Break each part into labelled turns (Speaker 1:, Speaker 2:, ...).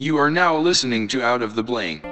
Speaker 1: You are now listening to Out of the Blank.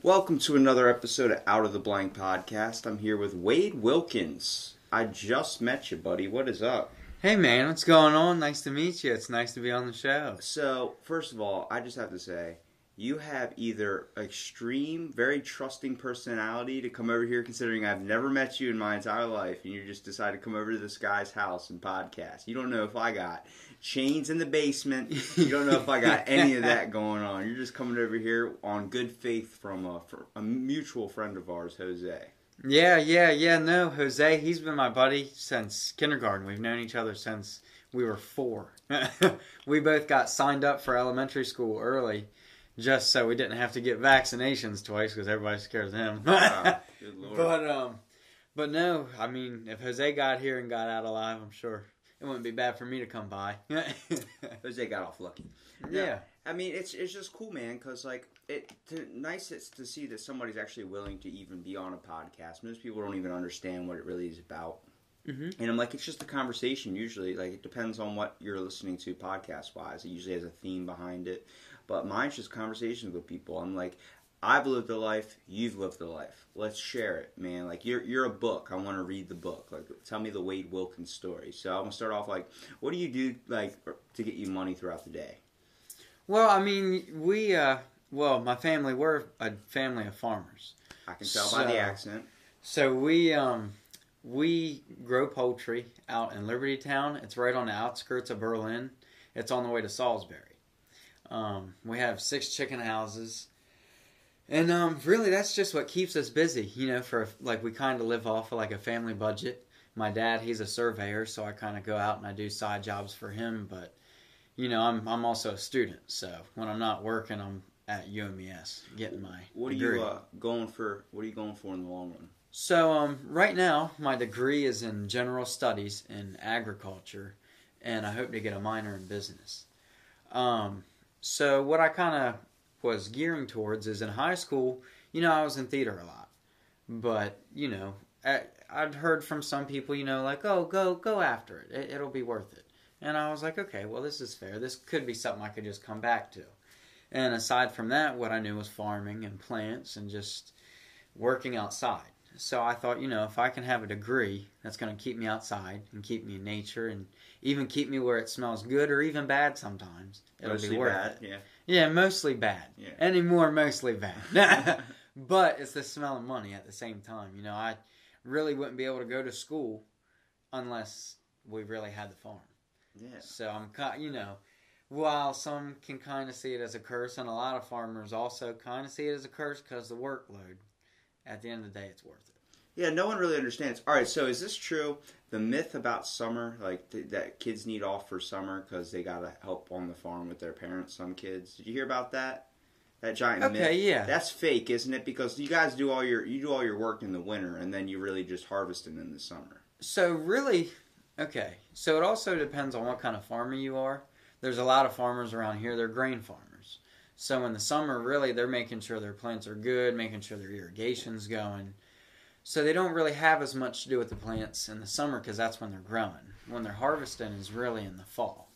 Speaker 2: Welcome to another episode of Out of the Blank podcast. I'm here with Wade Wilkins. I just met you, buddy. What is up?
Speaker 3: Hey man, what's going on? Nice to meet you. It's nice to be on the show.
Speaker 2: So, first of all, I just have to say, you have either extreme, very trusting personality to come over here, considering I've never met you in my entire life, and you just decided to come over to this guy's house and podcast. You don't know if I got chains in the basement. You don't know if I got any of that going on. You're just coming over here on good faith from a, a mutual friend of ours, Jose.
Speaker 3: Yeah, yeah, yeah. No, Jose, he's been my buddy since kindergarten. We've known each other since we were four. we both got signed up for elementary school early just so we didn't have to get vaccinations twice because everybody's scared of him.
Speaker 2: Wow, good lord.
Speaker 3: but um, but no, I mean, if Jose got here and got out alive, I'm sure it wouldn't be bad for me to come by.
Speaker 2: Jose got off lucky.
Speaker 3: yeah.
Speaker 2: I mean, it's it's just cool, man. Because like it, to, nice it's to see that somebody's actually willing to even be on a podcast. Most people don't even understand what it really is about.
Speaker 3: Mhm.
Speaker 2: And I'm like, it's just a conversation. Usually, like it depends on what you're listening to podcast wise. It usually has a theme behind it. But mine's just conversations with people. I'm like, I've lived a life. You've lived a life. Let's share it, man. Like you're you're a book. I want to read the book. Like tell me the Wade Wilkins story. So I'm gonna start off like, what do you do like to get you money throughout the day?
Speaker 3: Well, I mean, we, uh, well, my family, we're a family of farmers.
Speaker 2: I can tell by the accent.
Speaker 3: So we, um, we grow poultry out in Liberty Town. It's right on the outskirts of Berlin. It's on the way to Salisbury. Um, we have six chicken houses. And um, really, that's just what keeps us busy. You know, for like we kind of live off of like a family budget. My dad, he's a surveyor, so I kind of go out and I do side jobs for him. But you know, I'm I'm also a student, so when I'm not working, I'm at UMES getting my
Speaker 2: What are
Speaker 3: degree.
Speaker 2: you uh, going for? What are you going for in the long run?
Speaker 3: So um, right now, my degree is in general studies in agriculture, and I hope to get a minor in business. Um, so what I kind of was gearing towards is in high school, you know, I was in theater a lot, but you know, I, I'd heard from some people, you know, like, oh, go go after it. it, it'll be worth it. And I was like, okay, well, this is fair. This could be something I could just come back to. And aside from that, what I knew was farming and plants and just working outside. So I thought, you know, if I can have a degree that's going to keep me outside and keep me in nature and even keep me where it smells good or even bad sometimes, it'll
Speaker 2: Mostly
Speaker 3: be worth
Speaker 2: bad.
Speaker 3: it.
Speaker 2: Yeah.
Speaker 3: Yeah, mostly bad.
Speaker 2: Yeah.
Speaker 3: Anymore, mostly bad. but it's the smell of money at the same time. You know, I really wouldn't be able to go to school unless we really had the farm.
Speaker 2: Yeah.
Speaker 3: So I'm, you know, while some can kind of see it as a curse, and a lot of farmers also kind of see it as a curse because the workload. At the end of the day, it's worth it.
Speaker 2: Yeah. No one really understands. All right. So is this true? The myth about summer, like th- that kids need off for summer because they gotta help on the farm with their parents. Some kids. Did you hear about that? That giant myth.
Speaker 3: Okay, yeah.
Speaker 2: That's fake, isn't it? Because you guys do all your you do all your work in the winter, and then you really just harvesting in the summer.
Speaker 3: So really, okay. So it also depends on what kind of farmer you are. There's a lot of farmers around here. They're grain farmers. So in the summer, really, they're making sure their plants are good, making sure their irrigation's going. So they don't really have as much to do with the plants in the summer because that's when they're growing. When they're harvesting is really in the fall.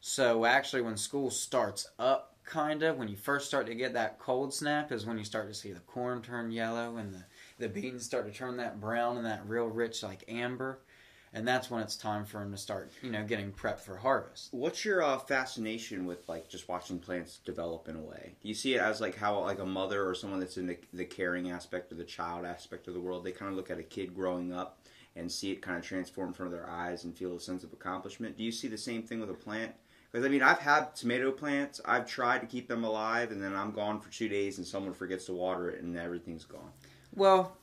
Speaker 3: So actually, when school starts up, kind of when you first start to get that cold snap is when you start to see the corn turn yellow and the the beans start to turn that brown and that real rich like amber and that's when it's time for them to start you know getting prepped for harvest
Speaker 2: What's your uh, fascination with like just watching plants develop in a way? Do you see it as like how like a mother or someone that's in the, the caring aspect or the child aspect of the world? They kind of look at a kid growing up and see it kind of transform in front of their eyes and feel a sense of accomplishment. Do you see the same thing with a plant? Because I mean, I've had tomato plants. I've tried to keep them alive, and then I'm gone for two days, and someone forgets to water it, and everything's gone.
Speaker 3: well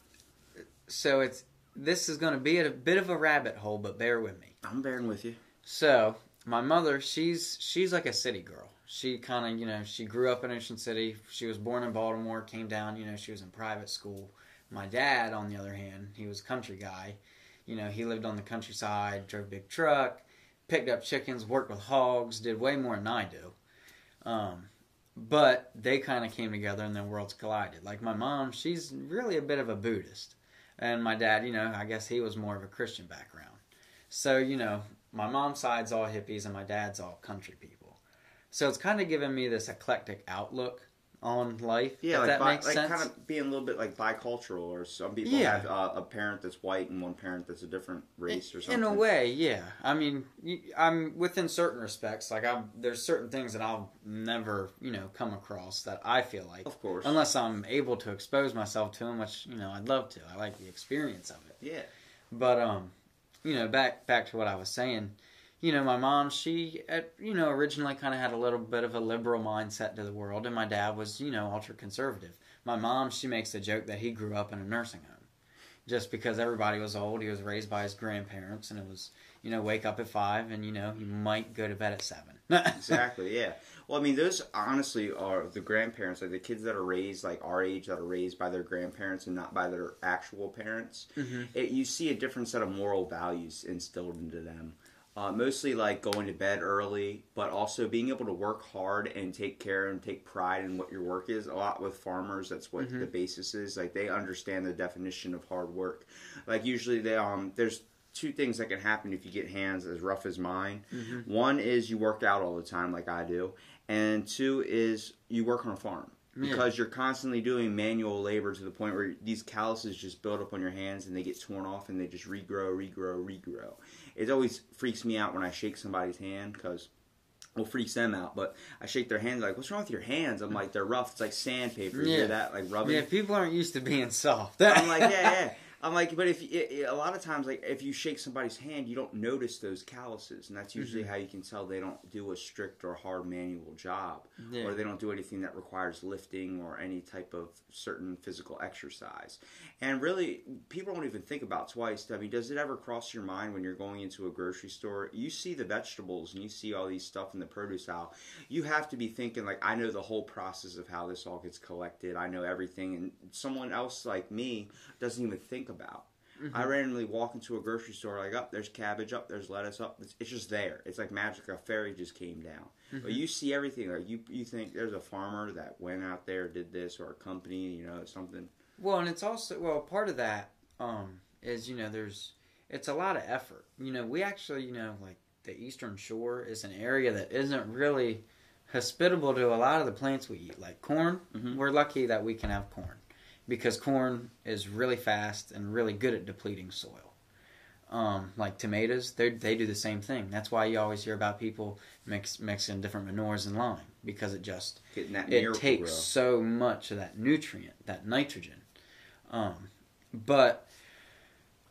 Speaker 3: so it's this is going to be a bit of a rabbit hole but bear with me.
Speaker 2: I'm bearing with you.
Speaker 3: so my mother she's she's like a city girl. She kind of you know she grew up in ocean city. She was born in baltimore came down you know she was in private school. My dad on the other hand he was a country guy. You know he lived on the countryside drove a big truck picked up chickens worked with hogs did way more than i do. Um, but they kind of came together and their worlds collided. Like my mom, she's really a bit of a Buddhist, and my dad, you know, I guess he was more of a Christian background. So you know, my mom's side's all hippies and my dad's all country people. So it's kind of given me this eclectic outlook on life.
Speaker 2: Yeah, like,
Speaker 3: that
Speaker 2: bi-
Speaker 3: makes
Speaker 2: like
Speaker 3: sense.
Speaker 2: kind of being a little bit like bicultural, or some people
Speaker 3: Yeah.
Speaker 2: have uh, a parent that's white and one parent that's a different race or something.
Speaker 3: In a way, yeah. I mean, I'm within certain respects. Like, I'm there's certain things that I'll never, you know, come across that I feel like,
Speaker 2: of course.
Speaker 3: unless I'm able to expose myself to them, which you know I'd love to. I like the experience of it.
Speaker 2: yeah,
Speaker 3: But um, you know, back back to what I was saying. You know, my mom, she, you know, originally kind of had a little bit of a liberal mindset to the world, and my dad was, you know, ultra conservative. My mom, she makes the joke that he grew up in a nursing home, just because everybody was old. He was raised by his grandparents, and it was, you know, wake up at five, and you know, you might go to bed at seven.
Speaker 2: exactly. Yeah. Well, I mean, those honestly are the grandparents, like the kids that are raised like our age, that are raised by their grandparents and not by their actual parents.
Speaker 3: Mhm.
Speaker 2: It, you see a different set of moral values instilled into them. Uh, mostly like going to bed early, but also being able to work hard and take care and take pride in what your work is. A lot with farmers, that's what the basis is. Like they understand the definition of hard work. Like usually, they um, there's two things that can happen if you get hands as rough as mine. One is you work out all the time, like I do, and two is you work on a farm because you're constantly doing manual labor to the point where these calluses just build up on your hands and they get torn off and they just regrow, regrow, regrow. It always freaks me out when I shake somebody's hand because. Well, freaks them out, but I shake their hand like, "What's wrong with your hands?" I'm like, "They're rough. It's like sandpaper. You
Speaker 3: Yeah.
Speaker 2: hear that? Like rubbing."
Speaker 3: yeah, people aren't used to being soft.
Speaker 2: I'm like, yeah, yeah. I'm like, but if it, a lot of times, like if you shake somebody's hand, you don't notice those calluses, and that's usually mm-hmm. how you can tell they don't do a strict or hard manual job,
Speaker 3: Yeah.
Speaker 2: or they don't do anything that requires lifting or any type of certain physical exercise. And really, people don't even think about twice. I mean, does it ever cross your mind when you're going into a grocery store? You see the vegetables and you see all these stuff in the produce aisle. You have to be thinking like, I know the whole process of how this all gets collected. I know everything, and someone else like me doesn't even think about. I randomly walk into a grocery store like, up there's cabbage, up there's lettuce, up it's, it's just there. It's like magic. A fairy just came down. But you see everything. Like you, you think there's a farmer that went out there did this, or a company, you know, something.
Speaker 3: Well, and it's also well part of that um, is you know there's it's a lot of effort. You know, we actually you know like the Eastern Shore is an area that isn't really hospitable to a lot of the plants we eat, like corn.
Speaker 2: Mhm.
Speaker 3: We're lucky that we can have corn because corn is really fast and really good at depleting soil. Um, like tomatoes, they they do the same thing. That's why you always hear about people mix mixing different manures in lime because it just it takes
Speaker 2: grow.
Speaker 3: so much of that nutrient, that nitrogen. Um, but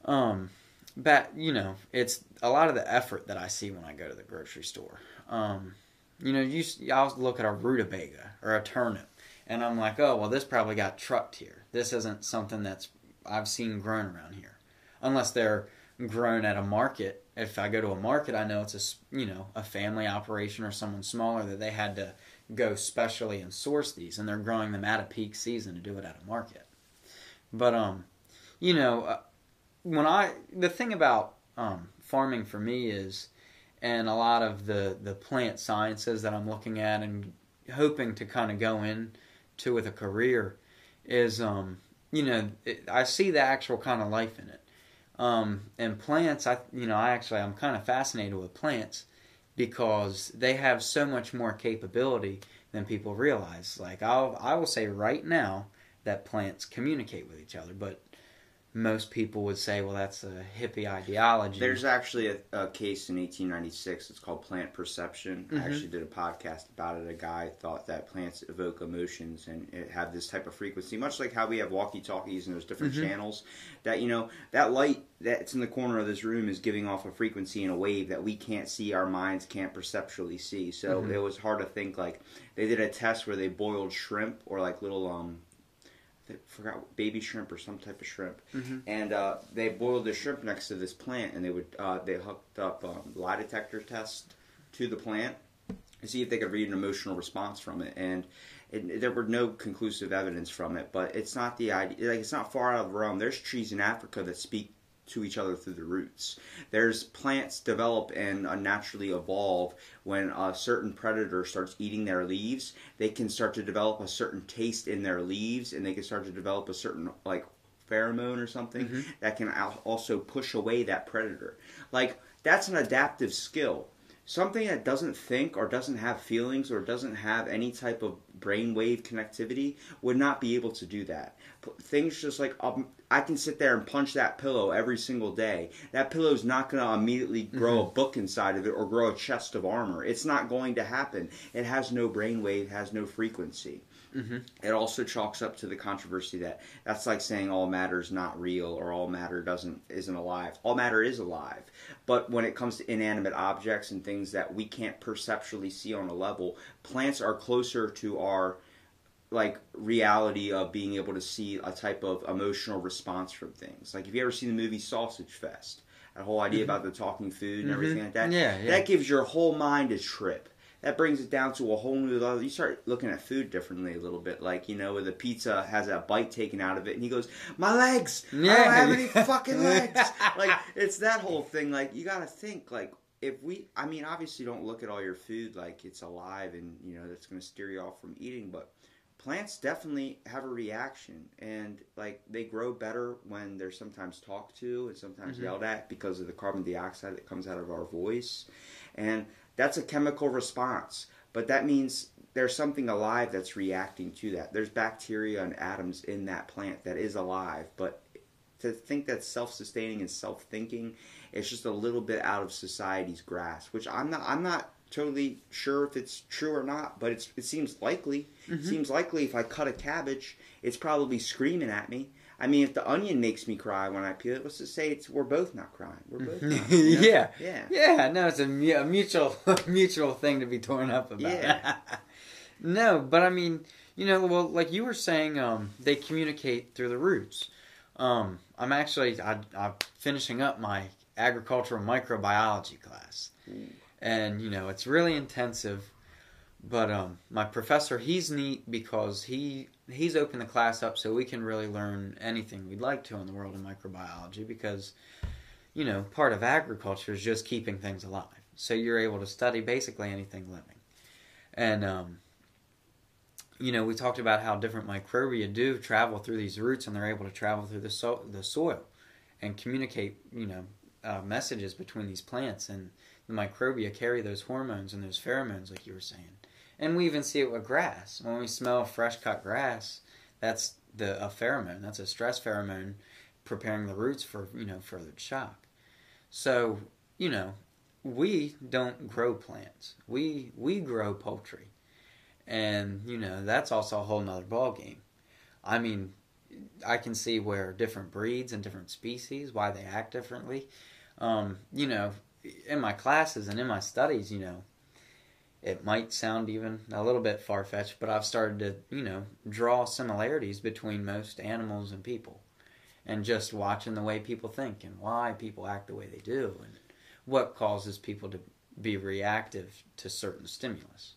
Speaker 3: um, that you know, it's a lot of the effort that I see when I go to the grocery store. Um, you know, you I'll look at a rutabaga or a turnip, and I'm like, oh well, this probably got trucked here. This isn't something that's I've seen grown around here, unless they're grown at a market. If I go to a market, I know it's a you know a family operation or someone smaller that they had to go specially and source these, and they're growing them at a peak season to do it at a market. But um, you know, uh, when I the thing about um, farming for me is, and a lot of the the plant sciences that I'm looking at and hoping to kind of go into with a career is um, you know, it, I see the actual kind of life in it. Um, and plants, I you know, I actually I'm kind of fascinated with plants because they have so much more capability than people realize. Like I'll I will say right now that plants communicate with each other, but most people would say, well, that's a hippie ideology.
Speaker 2: There's actually a, a case in 1896. It's called plant perception. I
Speaker 3: Mhm.
Speaker 2: actually did a podcast about it. A guy thought that plants evoke emotions and it have this type of frequency, much like how we have walkie-talkies and there's different
Speaker 3: Mhm.
Speaker 2: channels. That you know, that light that's in the corner of this room is giving off a frequency and a wave that we can't see, our minds can't perceptually see. So
Speaker 3: Mhm.
Speaker 2: it was hard to think. Like they did a test where they boiled shrimp or like little um. I forgot baby shrimp or some type of shrimp,
Speaker 3: Mhm.
Speaker 2: and uh, they boiled the shrimp next to this plant, and they would uh, they hooked up um, lie detector test to the plant to see if they could read an emotional response from it, and it, there were no conclusive evidence from it. But it's not the idea; like it's not far out of the realm. There's trees in Africa that speak to each other through the roots. There's plants develop and uh, naturally evolve when a certain predator starts eating their leaves. They can start to develop a certain taste in their leaves, and they can start to develop a certain like pheromone or something that can al- also push away that predator. Like that's an adaptive skill. Something that doesn't think or doesn't have feelings or doesn't have any type of brainwave connectivity would not be able to do that. Things just like um, I can sit there and punch that pillow every single day. That pillow is not going to immediately grow a book inside of it or grow a chest of armor. It's not going to happen. It has no brainwave, has no frequency Mm-hmm. it also chalks up to the controversy that that's like saying all matter is not real or all matter doesn't isn't alive. All matter is alive, but when it comes to inanimate objects and things that we can't perceptually see on a level, plants are closer to our like reality of being able to see a type of emotional response from things. Like if you ever seen the movie Sausage Fest, that whole idea mm-hmm. about the talking food and mm-hmm. everything like that,
Speaker 3: Yeah, yeah.
Speaker 2: that gives your whole mind a trip that brings it down to a whole new level. You start looking at food differently a little bit. Like, you know, where the pizza has that bite taken out of it, and he goes, My legs! I don't have any fucking legs! like, it's that whole thing. Like, you gotta think, like, if we, I mean, obviously don't look at all your food like it's alive and, you know, that's gonna steer you off from eating, but plants definitely have a reaction and like they grow better when they're sometimes talked to and sometimes
Speaker 3: Mhm.
Speaker 2: yelled at because of the carbon dioxide that comes out of our voice and that's a chemical response but that means there's something alive that's reacting to that. There's bacteria and atoms in that plant that is alive but to think that's self-sustaining and self-thinking it's just a little bit out of society's grasp which i'm not i'm not totally sure if it's true or not but it's it seems likely.
Speaker 3: Mhm.
Speaker 2: seems likely if i cut a cabbage it's probably screaming at me i mean if the onion makes me cry when i peel it let's just say it's we're both not crying we're both not, you know?
Speaker 3: yeah.
Speaker 2: yeah
Speaker 3: Yeah, no, it's a, a mutual mutual thing to be torn up about.
Speaker 2: Yeah.
Speaker 3: no, but I mean, you know, well, like you were saying, um, they communicate through the roots. Um, I'm actually I, I'm finishing up my agricultural microbiology class, and you know, it's really intensive. But um, my professor, he's neat because he he's opened the class up so we can really learn anything we'd like to in the world of microbiology because you know, part of agriculture is just keeping things alive. So you're able to study basically anything living. And, um, you know, we talked about how different microbia do travel through these roots and they're able to travel through the, so- the soil and communicate, you know, uh, messages between these plants. And the microbia carry those hormones and those pheromones, like you were saying. And we even see it with grass. When we smell fresh cut grass, that's the a pheromone. That's a stress pheromone preparing the roots for you know further shock. So you know we don't grow plants. We we grow poultry, and you know that's also a whole nother ball game. I mean, I can see where different breeds and different species why they act differently. Um, you know, in my classes and in my studies, you know, it might sound even a little bit far fetched, but I've started to, you know, draw similarities between most animals and people. And just watching the way people think and why people act the way they do and what causes people to be reactive to certain stimulus.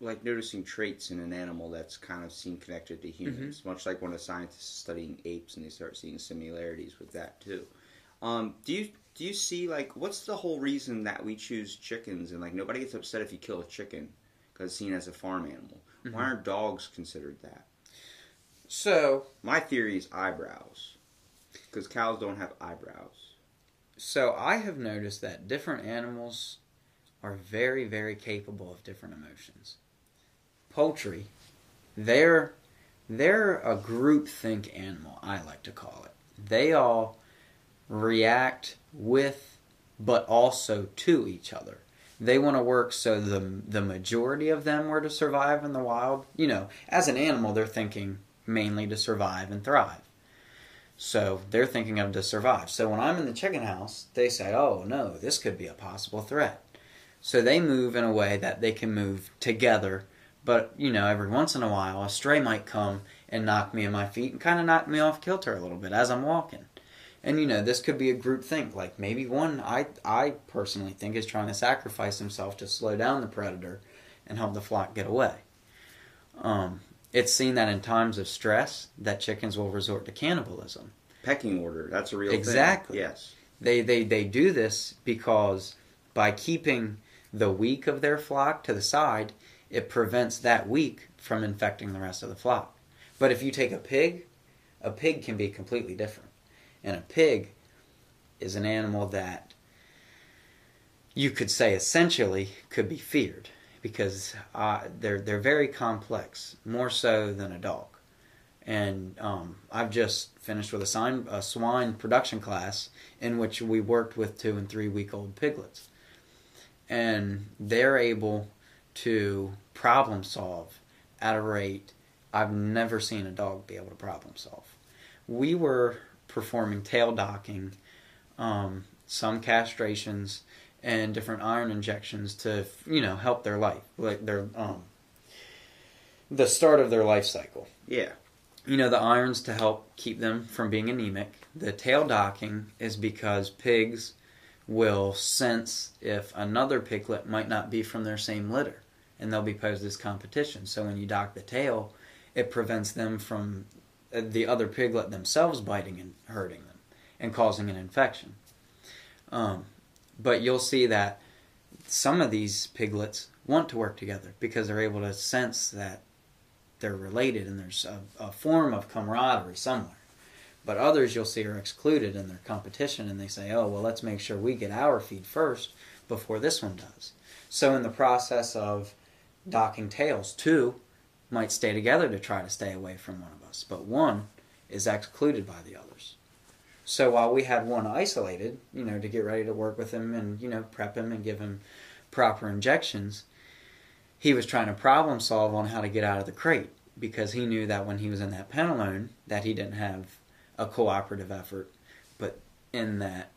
Speaker 2: like noticing traits in an animal that's kind of seen connected to humans, much like when a scientist is studying apes and they start seeing similarities with that too. Um, do you do you see like what's the whole reason that we choose chickens and like nobody gets upset if you kill a chicken because it's seen as a farm animal? Why mm-hmm. aren't dogs considered that?
Speaker 3: So,
Speaker 2: My theory is eyebrows because cows don't have eyebrows.
Speaker 3: so I have noticed that different animals are very, very capable of different emotions. Poultry, they're they're a group think animal. I like to call it. They all react with, but also to each other. They want to work so the the majority of them were to survive in the wild. You know, as an animal, they're thinking mainly to survive and thrive. So they're thinking of to survive. So when I'm in the chicken house, they say, "Oh no, this could be a possible threat." So they move in a way that they can move together. But you know, every once in a while, a stray might come and knock me in my feet and kind of knock me off kilter a little bit as I'm walking. And you know, this could be a group think Like maybe one I I personally think is trying to sacrifice himself to slow down the predator and help the flock get away. Um, it's seen that in times of stress that chickens will resort to cannibalism.
Speaker 2: pecking order. That's a real thing.
Speaker 3: Exactly.
Speaker 2: thing. Yes.
Speaker 3: They they they do this because by keeping the weak of their flock to the side, it prevents that weak from infecting the rest of the flock. But if you take a pig, a pig can be completely different. And a pig is an animal that you could say essentially could be feared because uh, they're they're very complex, more so than a dog. And um, I've just finished with a, sign, a swine production class in which we worked with two and three week old piglets, and they're able to problem solve at a rate I've never seen a dog be able to problem solve. We were performing tail docking, um, some castrations, and different iron injections to you know help their life, like their um, the start of their life cycle.
Speaker 2: Yeah.
Speaker 3: You know the irons to help keep them from being anemic. The tail docking is because pigs will sense if another piglet might not be from their same litter, and they'll be posed as competition. So when you dock the tail, it prevents them from the other piglet themselves biting and hurting them and causing an infection. Um, but you'll see that some of these piglets want to work together because they're able to sense that they're related and there's a, a form of camaraderie somewhere. But others you'll see are excluded in their competition and they say, oh, well, let's make sure we get our feed first before this one does. So, in the process of docking tails, two might stay together to try to stay away from one of us, but one is excluded by the others. So while we had one isolated, you know, to get ready to work with him and, you know, prep him and give him proper injections, he was trying to problem solve on how to get out of the crate because he knew that when he was in that pen alone that he didn't have a cooperative effort, but in that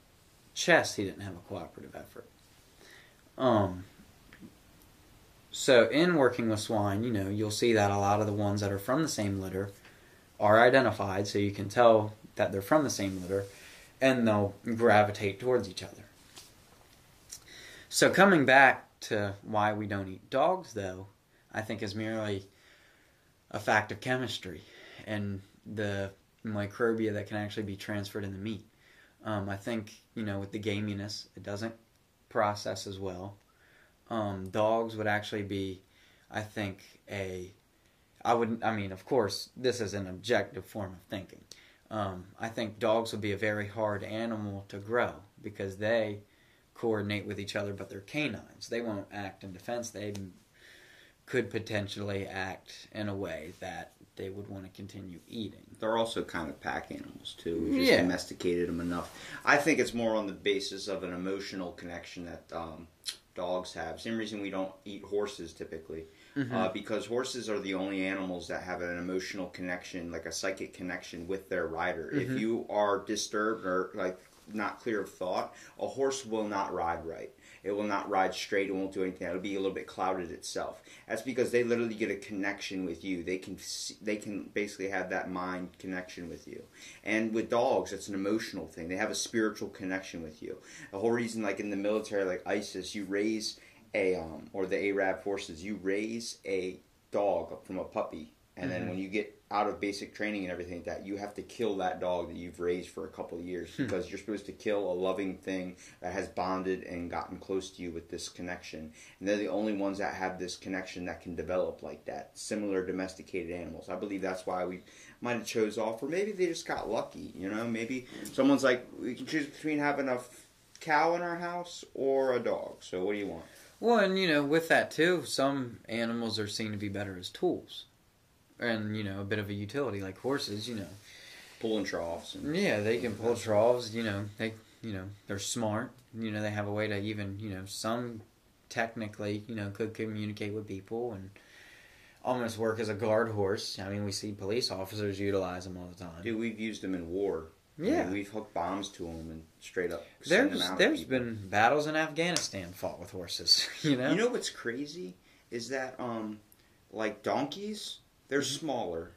Speaker 3: chest he didn't have a cooperative effort. Um so in working with swine, you know, you'll see that a lot of the ones that are from the same litter are identified so you can tell that they're from the same litter and they'll gravitate towards each other. So coming back to why we don't eat dogs though, I think is merely a fact of chemistry and the microbia that can actually be transferred in the meat. Um, I think, you know, with the gaminess, it doesn't process as well. Um, dogs would actually be, I think, a. I would. I mean, of course, this is an objective form of thinking. Um, I think dogs would be a very hard animal to grow because they coordinate with each other, but they're canines. They won't act in defense. They could potentially act in a way that they would want to continue eating.
Speaker 2: They're also kind of pack animals too. We just
Speaker 3: Yeah.
Speaker 2: domesticated them enough. I think it's more on the basis of an emotional connection that um, dogs have. Same reason we don't eat horses typically. Uh, because horses are the only animals that have an emotional connection, like a psychic connection with their rider. If you are disturbed or like not clear of thought, a horse will not ride right. It will not ride straight. It won't do anything. It'll be a little bit clouded itself. That's because they literally get a connection with you. They can they can basically have that mind connection with you. And with dogs, it's an emotional thing. They have a spiritual connection with you. The whole reason, like in the military, like ISIS, you raise a um, or the Arab forces, you raise a dog from a puppy, and then mm-hmm. when you get out of basic training and everything like that, you have to kill that dog that you've raised for a couple of years hmm. because you're supposed to kill a loving thing that has bonded and gotten close to you with this connection. And they're the only ones that have this connection that can develop like that. Similar domesticated animals. I believe that's why we might have chose off, or maybe they just got lucky. You know, maybe someone's like, we can choose between having a f- cow in our house or a dog. So what do you want?
Speaker 3: Well, and you know, with that too, some animals are seen to be better as tools, and you know, a bit of a utility, like horses. You know,
Speaker 2: Pulling troughs. And,
Speaker 3: yeah, they can pull troughs. You know, they, you know, they're smart. You know, they have a way to even, you know, some technically, you know, could communicate with people and almost work as a guard horse. I mean, we see police officers utilize them all the time.
Speaker 2: Dude, we've used them in war. I mean,
Speaker 3: Yeah.
Speaker 2: we've hooked bombs to them and straight up.
Speaker 3: There's there's been battles in Afghanistan fought with horses. You know.
Speaker 2: You know what's crazy is that um, like donkeys, they're
Speaker 3: Mm-hmm.
Speaker 2: smaller,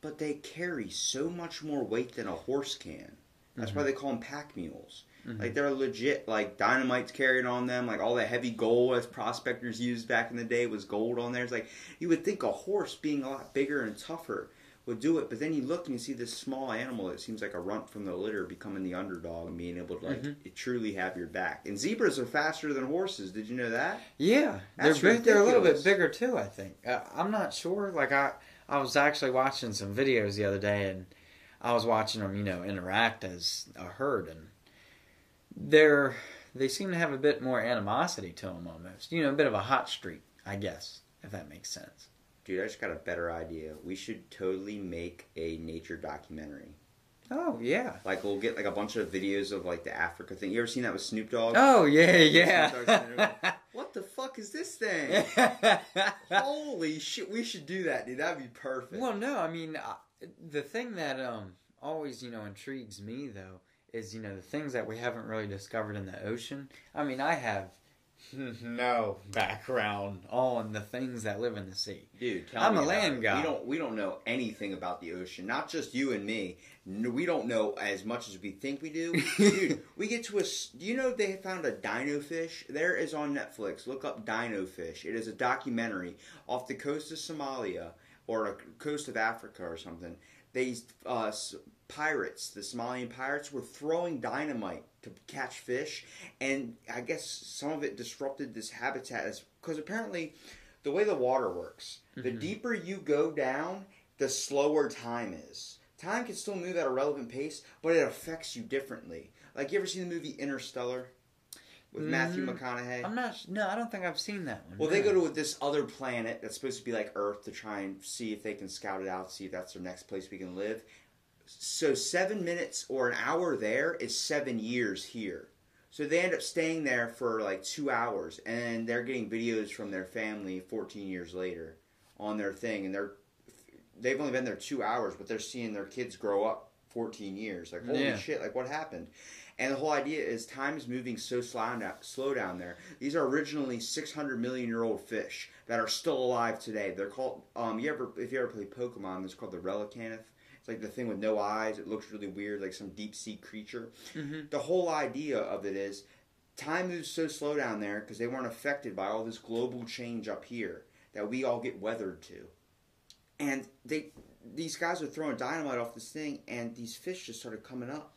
Speaker 2: but they carry so much more weight than a horse can. That's
Speaker 3: Mm-hmm.
Speaker 2: why they call them pack mules. Like they're legit. Like dynamite's carried on them. Like all the heavy gold as prospectors used back in the day was gold on there. It's like you would think a horse being a lot bigger and tougher would do it. But then you look and you see this small animal that seems like a runt from the litter becoming the underdog and being able to like
Speaker 3: Mhm.
Speaker 2: truly have your back. And zebras are faster than horses. Did you know that?
Speaker 3: Yeah,
Speaker 2: That's
Speaker 3: they're big, they're a little bit bigger too. I think. Uh, I'm not sure. Like I, I was actually watching some videos the other day, and I was watching them, you know, interact as a herd, and they're they seem to have a bit more animosity to them, almost. You know, a bit of a hot streak, I guess, if that makes sense.
Speaker 2: Dude, I just got a better idea. We should totally make a nature documentary.
Speaker 3: Oh yeah.
Speaker 2: Like we'll get like a bunch of videos of like the Africa thing. You ever seen that with Snoop Dogg?
Speaker 3: Oh yeah, yeah.
Speaker 2: Fuck is this thing? Holy shit, we should do that, dude. That'd be perfect.
Speaker 3: Well, no, I mean, uh, the thing that um always you know intrigues me though is you know the things that we haven't really discovered in the ocean. I mean, I have no background on the things that live in the sea.
Speaker 2: Dude, tell
Speaker 3: I'm
Speaker 2: me
Speaker 3: a land guy.
Speaker 2: We don't we don't know anything about the ocean. Not just you and me. We don't know as much as we think we do. Dude, we get to a. Do you know they found a dino fish? There is on Netflix. Look up dino fish. It is a documentary off the coast of Somalia or a coast of Africa or something. These uh, pirates, the Somalian pirates, were throwing dynamite to catch fish, and I guess some of it disrupted this habitat because apparently the way the water works, the
Speaker 3: Mhm.
Speaker 2: deeper you go down, the slower time is. Time can still move at a relevant pace, but it affects you differently. Like you ever seen the movie Interstellar with Matthew
Speaker 3: Mm,
Speaker 2: McConaughey?
Speaker 3: I'm not. No, I don't think I've seen that one.
Speaker 2: Well, they go to this other planet that's supposed to be like Earth to try and see if they can scout it out, see if that's their next place we can live. So seven minutes or an hour there is seven years here. So they end up staying there for like two hours, and they're getting videos from their family 14 years later on their thing, and they're they've only been there two hours, but they're seeing their kids grow up 14 years. Like holy
Speaker 3: Yeah.
Speaker 2: shit! Like what happened? And the whole idea is time is moving so slow down, slow down there. These are originally 600 million year old fish that are still alive today. They're called, um, you ever, if you ever play Pokemon, it's called the Relicanth. It's like the thing with no eyes. It looks really weird, like some deep sea creature.
Speaker 3: Mhm.
Speaker 2: The whole idea of it is time moves so slow down there because they weren't affected by all this global change up here that we all get weathered to. And they, these guys are throwing dynamite off this thing, and these fish just started coming up.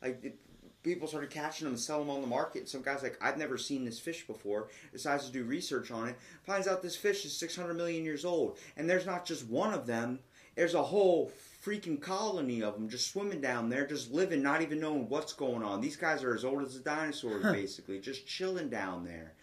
Speaker 2: Like it, people started catching them and selling them on the market. Some guy's like, I've never seen this fish before. Decides to do research on it. Finds out this fish is 600 million years old, and there's not just one of them. There's a whole freaking colony of them just swimming down there, just living, not even knowing what's going on. These guys are as old as the dinosaurs,
Speaker 3: Huh.
Speaker 2: basically, just chilling down there.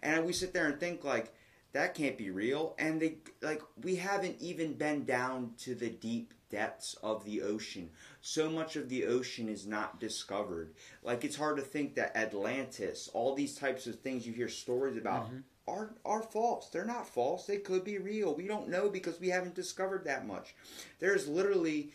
Speaker 2: And we sit there and think like that can't be real. And they like we haven't even been down to the deep depths of the ocean. So much of the ocean is not discovered. Like it's hard to think that Atlantis, all these types of things you hear stories about.
Speaker 3: Mhm.
Speaker 2: Are, are false. They're not false. They could be real. We don't know because we haven't discovered that much. There's literally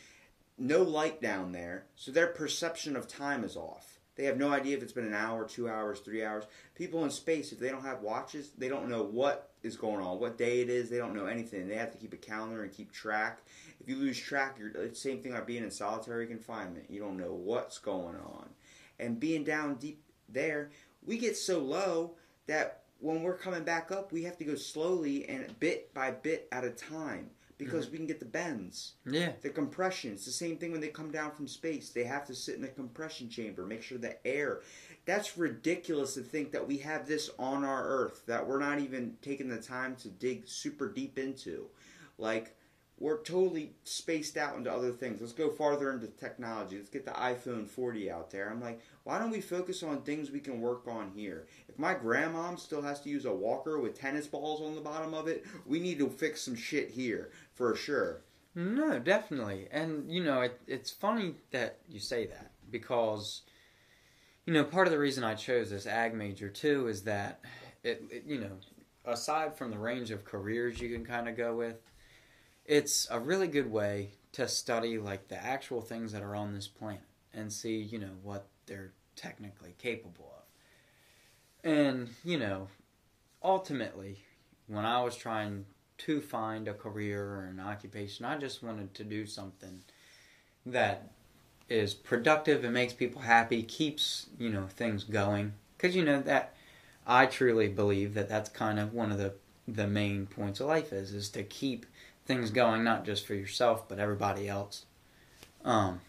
Speaker 2: no light down there, so their perception of time is off. They have no idea if it's been an hour, two hours, three hours. People in space, if they don't have watches, they don't know what is going on, what day it is. They don't know anything. They have to keep a calendar and keep track. If you lose track, you're, it's the same thing like being in solitary confinement. You don't know what's going on. And being down deep there, we get so low that when we're coming back up, we have to go slowly and bit by bit at a time because mm-hmm. we can get the bends.
Speaker 3: Yeah.
Speaker 2: The compression, it's the same thing when they come down from space. They have to sit in a compression chamber, make sure the air. That's ridiculous to think that we have this on our Earth that we're not even taking the time to dig super deep into. Like, we're totally spaced out into other things. Let's go farther into technology. Let's get the iPhone 40 out there. I'm like, why don't we focus on things we can work on here? My grandmom still has to use a walker with tennis balls on the bottom of it, we need to fix some shit here for sure.
Speaker 3: No, definitely. And, you know, it, it's funny that you say that because, you know, part of the reason I chose this ag major too is that, it, it you know, aside from the range of careers you can kind of go with, it's a really good way to study like the actual things that are on this planet and see, you know, what they're technically capable of. And, you know, ultimately, when I was trying to find a career or an occupation. I just wanted to do something that is productive and makes people happy, keeps, you know, things going. Cuz you know that I truly believe that that's kind of one of the the main points of life is is to keep things going, not just for yourself but everybody else. Um,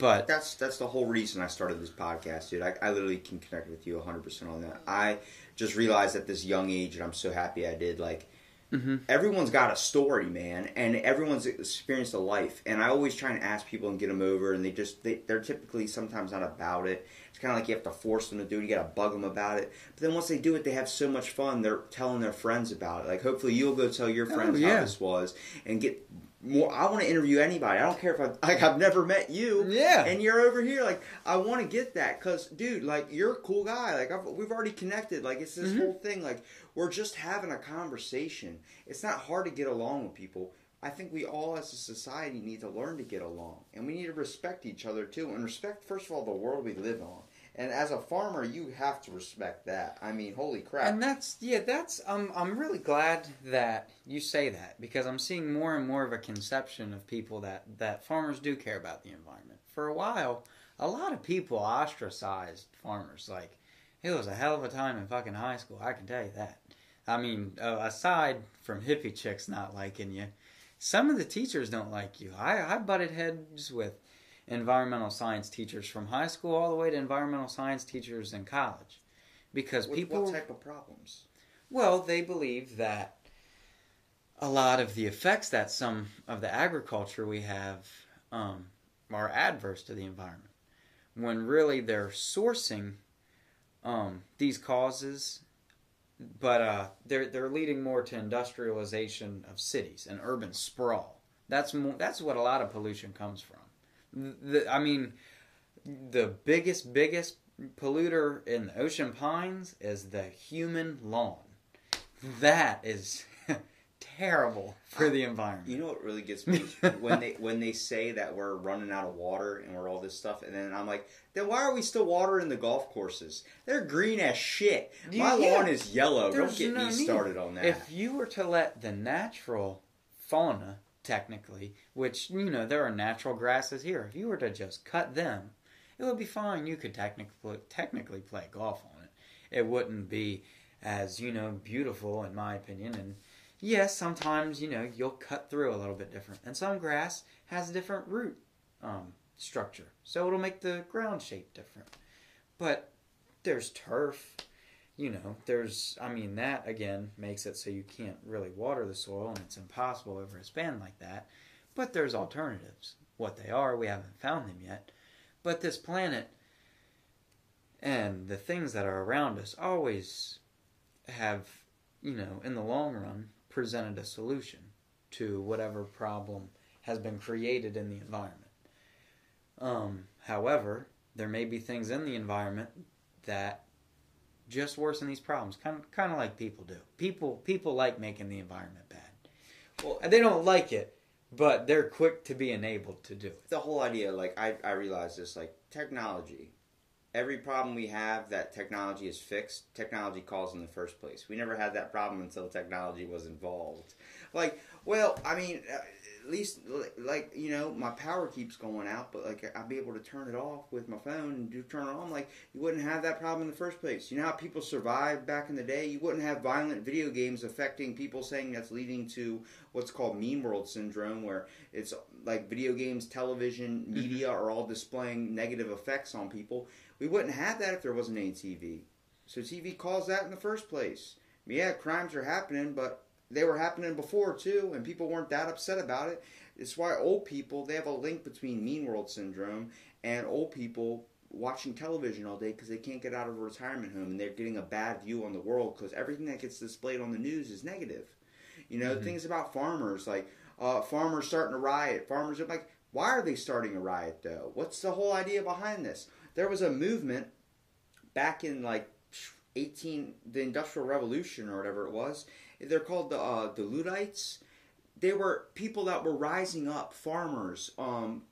Speaker 3: but
Speaker 2: That's that's the whole reason I started this podcast, dude. I, I literally can connect with you 100% on that. I just realized at this young age, and I'm so happy I did, like,
Speaker 3: Mhm.
Speaker 2: everyone's got a story, man, and everyone's experienced a life. And I always try and ask people and get them over, and they just, they, they're typically sometimes not about it. It's kind of like you have to force them to do it. You got to bug them about it. But then once they do it, they have so much fun. They're telling their friends about it. Like, hopefully, you'll go tell your
Speaker 3: Oh,
Speaker 2: friends
Speaker 3: yeah.
Speaker 2: how this was and get more. I want to interview anybody. I don't care if I like I've never met you.
Speaker 3: Yeah.
Speaker 2: And you're over here. Like I want to get that because, dude, like you're a cool guy. Like I've, we've already connected. Like it's this
Speaker 3: Mhm.
Speaker 2: whole thing. Like we're just having a conversation. It's not hard to get along with people. I think we all, as a society, need to learn to get along, and we need to respect each other too, and respect first of all the world we live on. And as a farmer, you have to respect that. I mean, holy crap!
Speaker 3: And that's yeah, that's um I'm really glad that you say that because I'm seeing more and more of a conception of people that that farmers do care about the environment. For a while, a lot of people ostracized farmers. Like it was a hell of a time in fucking high school. I can tell you that. I mean, uh, aside from hippie chicks not liking you, some of the teachers don't like you. I I butted heads with environmental science teachers from high school all the way to environmental science teachers in college because
Speaker 2: what,
Speaker 3: people
Speaker 2: what type of problems?
Speaker 3: well, they believe that a lot of the effects that some of the agriculture we have um, are adverse to the environment, when really they're sourcing um, these causes, but uh, they're they're leading more to industrialization of cities and urban sprawl. That's more, that's what a lot of pollution comes from. The, I mean, the biggest biggest polluter in the ocean pines is the human lawn. That is terrible for the environment.
Speaker 2: You know what really gets me when they when they say that we're running out of water and we're all this stuff, and then I'm like, then why are we still watering the golf courses? They're green as shit. My
Speaker 3: Yeah.
Speaker 2: lawn is yellow. Don't get
Speaker 3: no
Speaker 2: me
Speaker 3: need.
Speaker 2: started on that.
Speaker 3: If you were to let the natural fauna, technically, which you know there are natural grasses here, if you were to just cut them, it would be fine. You could technically technically play golf on it. It wouldn't be as you know beautiful in my opinion. And yes, sometimes you know you'll cut through a little bit different, and some grass has a different root um, structure, so it'll make the ground shape different. But there's turf you know, there's, I mean, that again makes it so you can't really water the soil and it's impossible over a span like that. But there's alternatives. What they are, we haven't found them yet. But this planet and the things that are around us always have, you know, in the long run, presented a solution to whatever problem has been created in the environment. Um, however, there may be things in the environment that just worsen these problems, kind of, kind of like people do. People, people like making the environment bad.
Speaker 2: Well-
Speaker 3: they don't like it, but they're quick to be enabled to do it.
Speaker 2: the whole idea, like I, I realize this, like technology. Every problem we have that technology is fixed, technology caused in the first place. We never had that problem until technology was involved. Like, well, I mean, uh, at least, like, you know, my power keeps going out, but like, I'll be able to turn it off with my phone and do turn it on. Like, you wouldn't have that problem in the first place. You know how people survived back in the day? You wouldn't have violent video games affecting people saying that's leading to what's called mean world syndrome, where it's like video games, television, mm-hmm. media are all displaying negative effects on people. We wouldn't have that if there wasn't any TV. So TV caused that in the first place. Yeah, crimes are happening, but they were happening before too, and people weren't that upset about it. It's why old people they have a link between mean world syndrome and old people watching television all day because they can't get out of a retirement home and they're getting a bad view on the world because everything that gets displayed on the news is negative. You know,
Speaker 3: Mhm.
Speaker 2: things about farmers like uh, farmers starting a riot. Farmers are like, why are they starting a riot though? What's the whole idea behind this? There was a movement back in like 18, the Industrial Revolution or whatever it was. They're called the uh, the Luddites. They were people that were rising up, farmers, um,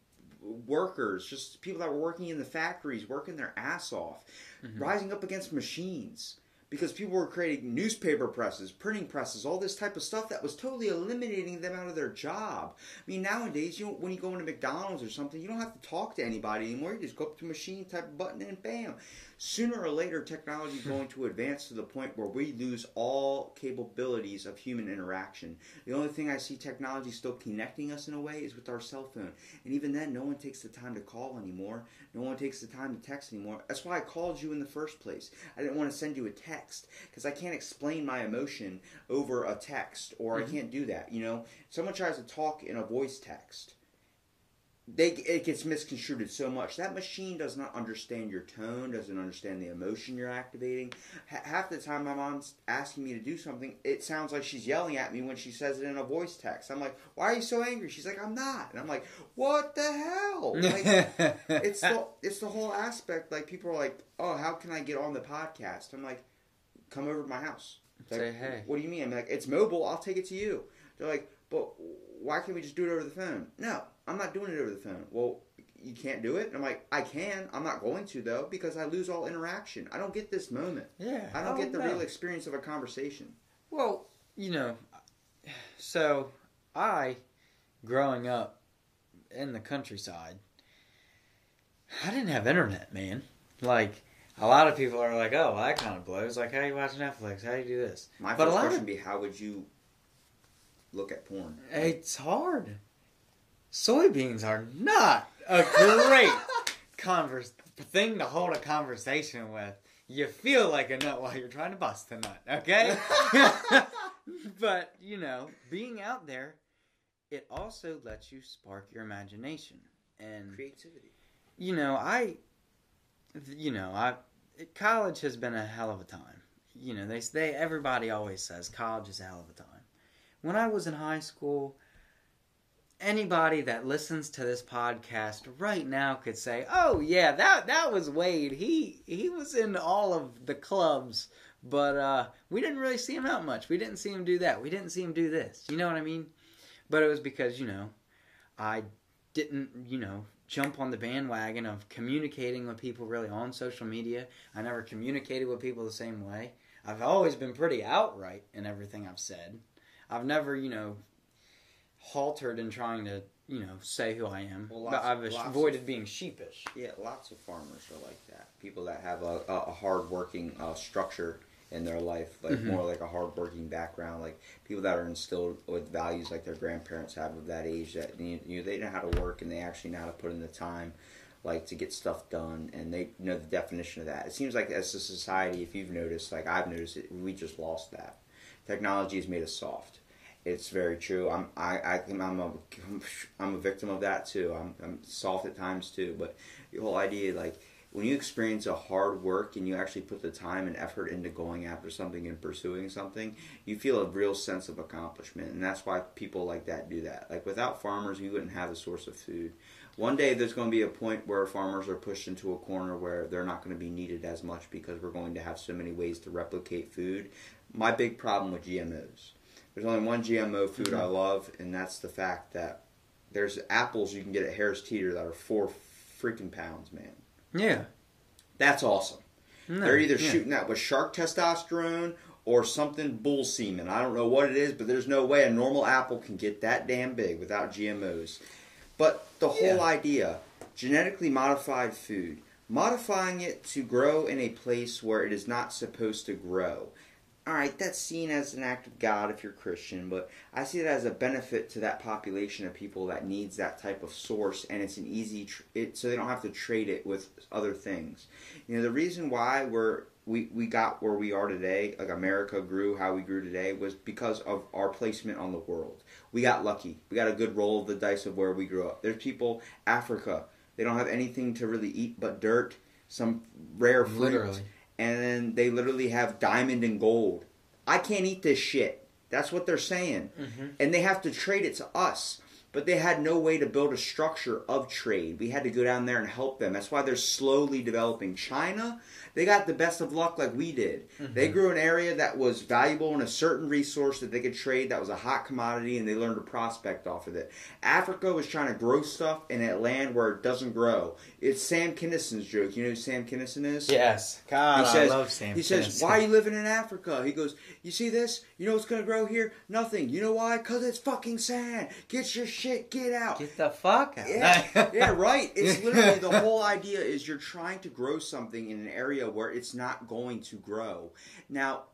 Speaker 2: workers, just people that were working in the factories, working their ass off,
Speaker 3: Mhm.
Speaker 2: rising up against machines. because people were creating newspaper presses, printing presses, all this type of stuff that was totally eliminating them out of their job. I mean, nowadays, you know, when you go into McDonald's or something, you don't have to talk to anybody anymore. You just go up to a machine, type a button, and bam. Sooner or later, technology is going to advance to the point where we lose all capabilities of human interaction. The only thing I see technology still connecting us in a way is with our cell phone. And even then, no one takes the time to call anymore. No one takes the time to text anymore. That's why I called you in the first place. I didn't want to send you a text because I can't explain my emotion over a text, or
Speaker 3: Mhm.
Speaker 2: I can't do that. You know, someone tries to talk in a voice text. They, it gets misconstrued so much. That machine does not understand your tone, doesn't understand the emotion you're activating. H- half the time, my mom's asking me to do something, it sounds like she's yelling at me when she says it in a voice text. I'm like, "Why are you so angry?" She's like, "I'm not," and I'm like, "What the hell?" Like, it's the it's the whole aspect. Like people are like, "Oh, how can I get on the podcast?" I'm like, "Come over to my house." Like,
Speaker 3: Say hey.
Speaker 2: What do you mean? I'm like, "It's mobile. I'll take it to you." They're like, "But why can't we just do it over the phone?" No, I'm not doing it over the phone. Well, you can't do it. And I'm like, I can. I'm not going to though because I lose all interaction. I don't get this moment.
Speaker 3: yeah.
Speaker 2: I don't
Speaker 3: oh,
Speaker 2: get the
Speaker 3: no.
Speaker 2: real experience of a conversation.
Speaker 3: Well, you know, so I, growing up in the countryside, I didn't have internet, man. Like, a lot of people are like, oh, well, that kind of blows. Like, how do you watch Netflix? How do you do this?
Speaker 2: My
Speaker 3: But
Speaker 2: first question would be, how would you look at porn?
Speaker 3: It's hard. Soybeans are not a great converse thing to hold a conversation with. You feel like a nut while you're trying to bust a nut, okay? but, you know, being out there, it also lets you spark your imagination. And,
Speaker 2: Creativity.
Speaker 3: you know, I, you know, I, college has been a hell of a time. You know, they, they, everybody always says college is a hell of a time. When I was in high school, anybody that listens to this podcast right now could say, "Oh yeah, that that was Wade. He he was in all of the clubs, but uh, we didn't really see him out much. We didn't see him do that. We didn't see him do this. You know what I mean? But it was because you know, I didn't you know jump on the bandwagon of communicating with people really on social media. I never communicated with people the same way. I've always been pretty outright in everything I've said. I've never, you know, haltered in trying to, you know, say who I am.
Speaker 2: Well,
Speaker 3: but I've
Speaker 2: of-
Speaker 3: avoided being sheepish.
Speaker 2: Yeah, lots of farmers are like that. People that have a, a, a hard-working uh, structure in their life, like
Speaker 3: Mhm.
Speaker 2: more like a hard-working background, like people that are instilled with values like their grandparents have of that age. That you you know, they know how to work and they actually know how to put in the time, like to get stuff done, and they know the definition of that. It seems like as a society, if you've noticed, like I've noticed, it, we just lost that. Technology has made us soft. It's very true. I'm I, I I'm a I'm a victim of that too. I'm, I'm soft at times too. But the whole idea, like when you experience a hard work and you actually put the time and effort into going after something and pursuing something, you feel a real sense of accomplishment, and that's why people like that do that. Like without farmers, you wouldn't have a source of food. One day there's going to be a point where farmers are pushed into a corner where they're not going to be needed as much because we're going to have so many ways to replicate food. My big problem with GMOs. There's only one GMO food I mm-hmm. love, and that's the fact that there's apples you can get at Harris Teeter that are four freaking pounds, man.
Speaker 3: Yeah.
Speaker 2: That's awesome.
Speaker 3: No,
Speaker 2: They're either
Speaker 3: yeah.
Speaker 2: shooting that with shark testosterone or something bull semen. I don't know what it is, but there's no way a normal apple can get that damn big without GMOs. But the whole
Speaker 3: Yeah.
Speaker 2: idea, genetically modified food, modifying it to grow in a place where it is not supposed to grow. All right, that's seen as an act of God if you're Christian, but I see it as a benefit to that population of people that needs that type of source, and it's an easy, tr- it, so they don't have to trade it with other things. You know, the reason why we're we, we got where we are today, like America grew how we grew today, was because of our placement on the world. We got lucky. We got a good roll of the dice of where we grew up. There's people, Africa, they don't have anything to really eat but dirt, some rare fruit,
Speaker 3: Literally.
Speaker 2: And then they literally have diamond and gold. I can't eat this shit. That's what they're saying
Speaker 3: Mm-hmm.
Speaker 2: and they have to trade it to us. but they had no way to build a structure of trade. We had to go down there and help them. That's why they're slowly developing. China, they got the best of luck like we did. They mm-hmm. grew an area that was valuable and a certain resource that they could trade that was a hot commodity and they learned to prospect off of it. Africa was trying to grow stuff in a land where it doesn't grow. It's Sam Kinison's joke. You know who Sam Kinison is?
Speaker 3: Yes. God,
Speaker 2: He says,
Speaker 3: I love Sam.
Speaker 2: he says, why are you living in Africa? He goes, you see this? You know what's going to grow here? Nothing. You know why? Because it's fucking sand. Get your shit, get out.
Speaker 3: Get the fuck out.
Speaker 2: Yeah, yeah, right. It's literally the whole idea is you're trying to grow something in an area where it's not going to grow. Now,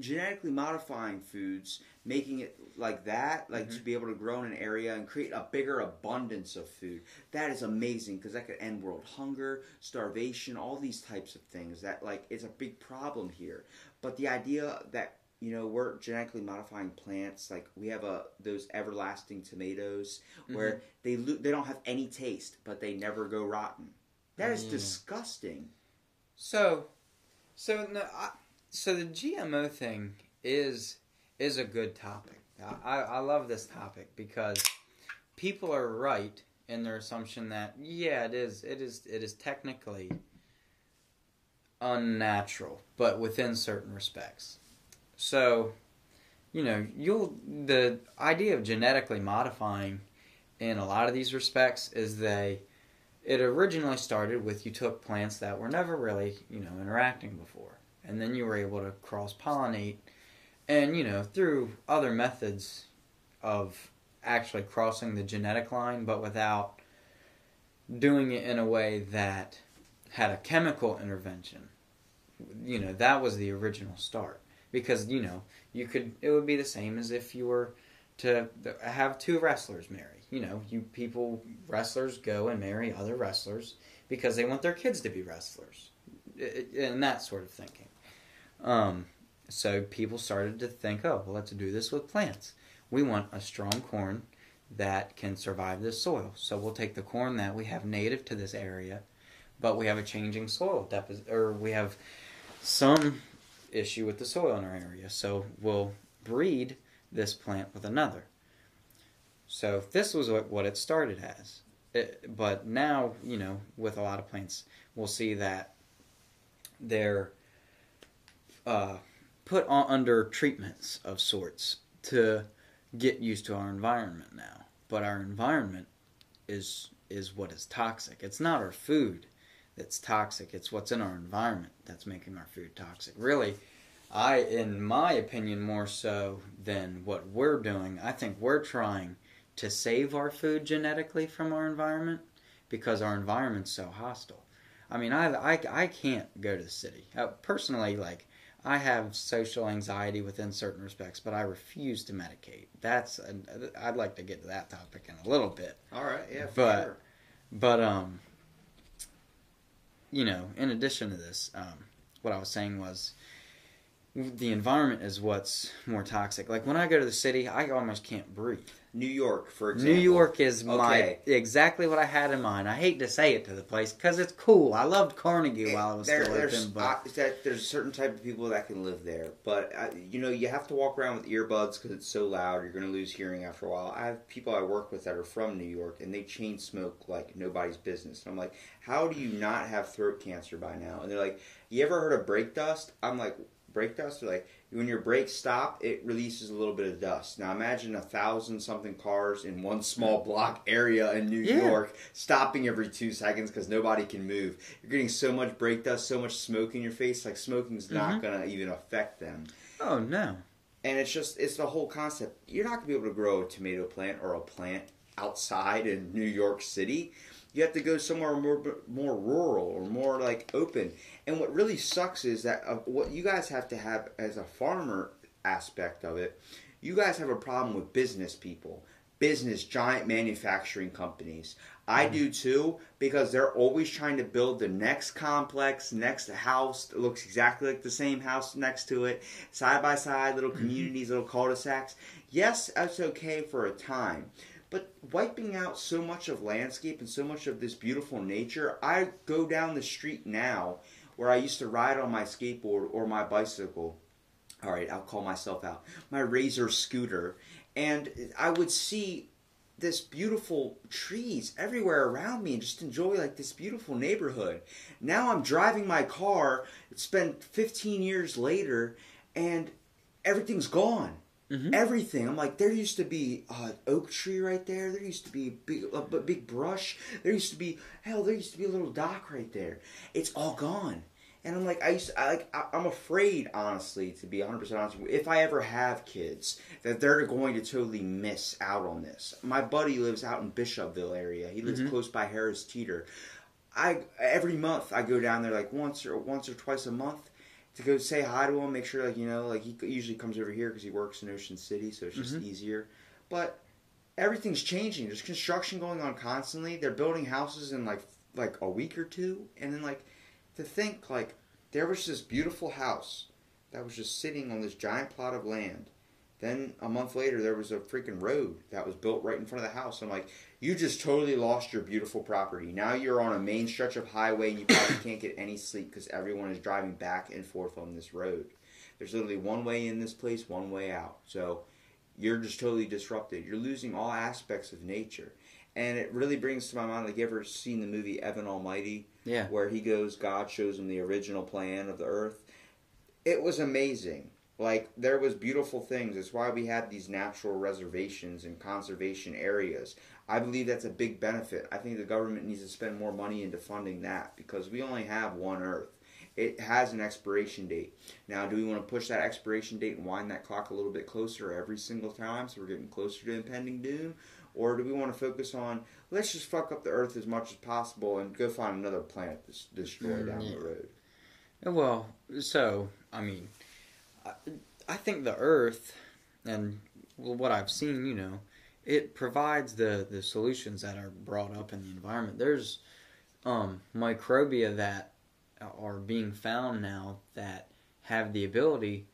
Speaker 2: genetically modifying foods, making it like that, like to be able to grow in an area and create a bigger abundance of food, that is amazing because that could end world hunger, starvation, all these types of things. That like it's a big problem here. But the idea that you know we're genetically modifying plants like we have a those everlasting tomatoes where they lo- they don't have any taste but they never go rotten that is
Speaker 3: Mm.
Speaker 2: disgusting
Speaker 3: So, so no, I, so the GMO thing is is a good topic. I, I love this topic because people are right in their assumption that yeah, it is it is it is technically unnatural, but within certain respects. So, you know, you'll the idea of genetically modifying in a lot of these respects is they it originally started with you took plants that were never really, you know, interacting before. And then you were able to cross pollinate and, you know, through other methods of actually crossing the genetic line, but without doing it in a way that had a chemical intervention. You know, that was the original start. Because, you know, you could, it would be the same as if you were to have two wrestlers marry. You know, you people, wrestlers go and marry other wrestlers because they want their kids to be wrestlers, and that sort of thinking. Um, so people started to think, oh, well, let's do this with plants. We want a strong corn that can survive this soil. So we'll take the corn that we have native to this area, but we have a changing soil deposit, or we have some issue with the soil in our area. So we'll breed this plant with another. So this was what, it started as. It, but now, you know, with a lot of plants, we'll see that they're uh, put on, under treatments of sorts to get used to our environment now. But our environment is is what is toxic. It's not our food that's toxic. It's what's in our environment that's making our food toxic. Really, I, in my opinion, more so than what we're doing, I think we're trying to save our food genetically from our environment because our environment's so hostile. I mean, I, I, I can't go to the city. Uh, personally, like, I have social anxiety within certain respects, but I refuse to medicate. That's, I'd like to get to that topic in a little bit.
Speaker 2: all right yeah
Speaker 3: But-
Speaker 2: sure.
Speaker 3: But um, you know, in addition to this, um, what I was saying was the environment is what's more toxic. Like when I go to the city, I almost can't breathe.
Speaker 2: New york for example
Speaker 3: New York is my
Speaker 2: Okay.
Speaker 3: exactly what I had in mind. I hate to say it to the place because it's cool. I loved Carnegie while I was
Speaker 2: There-
Speaker 3: still
Speaker 2: there's,
Speaker 3: open, but
Speaker 2: uh, that there's a certain type of people that can live there, but uh, you know you have to walk around with earbuds because it's so loud. You're going to lose hearing after a while. I have people I work with that are from New York, and they chain smoke like nobody's business. And I'm like, how do you not have throat cancer by now? And they're like, you ever heard of brake dust? I'm like, brake dust? They're like, when your brakes stop, it releases a little bit of dust. Now imagine a thousand something cars in one small block area in New
Speaker 3: Yeah.
Speaker 2: York stopping every two seconds because nobody can move. You're getting so much brake dust, so much smoke in your face, like smoking's not
Speaker 3: Mhm.
Speaker 2: gonna even affect them.
Speaker 3: oh no,
Speaker 2: And it's just it's the whole concept. You're not gonna be able to grow a tomato plant or a plant outside in New York City. You have to go somewhere more more rural or more like open. And what really sucks is that uh, what you guys have to have as a farmer aspect of it, you guys have a problem with business people, business giant manufacturing companies. I do too because they're always trying to build the next complex, next house that looks exactly like the same house next to it, side by side, little communities, little cul-de-sacs. Yes, that's okay for a time. But wiping out so much of landscape and so much of this beautiful nature, I go down the street now where I used to ride on my skateboard or my bicycle. All right, I'll call myself out. My Razor scooter, and I would see this beautiful trees everywhere around me and just enjoy like this beautiful neighborhood. Now I'm driving my car, it's been 15 years later and everything's gone.
Speaker 3: Mhm.
Speaker 2: Everything. I'm like, there used to be an oak tree right there. There used to be a big, a big brush. There used to be hell. There used to be a little dock right there. It's all gone. And I'm like, I used, to, I like, I, I'm afraid, honestly, to be 100 percent honest if I ever have kids, that they're going to totally miss out on this. My buddy lives out in Bishopville area. He lives
Speaker 3: Mhm.
Speaker 2: close by Harris Teeter. I every month I go down there like once or once or twice a month to go say hi to him, make sure like you know like he usually comes over here because he works in Ocean City, so it's just
Speaker 3: Mhm.
Speaker 2: easier. But everything's changing. There's construction going on constantly. They're building houses in like like a week or two, and then like to think like there was this beautiful house that was just sitting on this giant plot of land. Then a month later, there was a freaking road that was built right in front of the house. I'm like, you just totally lost your beautiful property. Now you're on a main stretch of highway and you probably can't get any sleep because everyone is driving back and forth on this road. There's literally one way in this place, one way out. So you're just totally disrupted. You're losing all aspects of nature. And it really brings to my mind, like, you ever seen the movie Evan Almighty?
Speaker 3: Yeah.
Speaker 2: Where he goes, God shows him the original plan of the earth. It was amazing. Like, there was beautiful things. It's why we have these natural reservations and conservation areas. I believe that's a big benefit. I think the government needs to spend more money into funding that because we only have one Earth. It has an expiration date. Now, do we want to push that expiration date and wind that clock a little bit closer every single time so we're getting closer to impending doom? Or do we want to focus on let's just fuck up the Earth as much as possible and go find another planet to destroy
Speaker 3: Mm,
Speaker 2: down
Speaker 3: yeah.
Speaker 2: the road?
Speaker 3: Well, so I mean, I, I think the Earth, and well, what I've seen, you know, it provides the the solutions that are brought up in the environment. There's um, microbia that are being found now that have the ability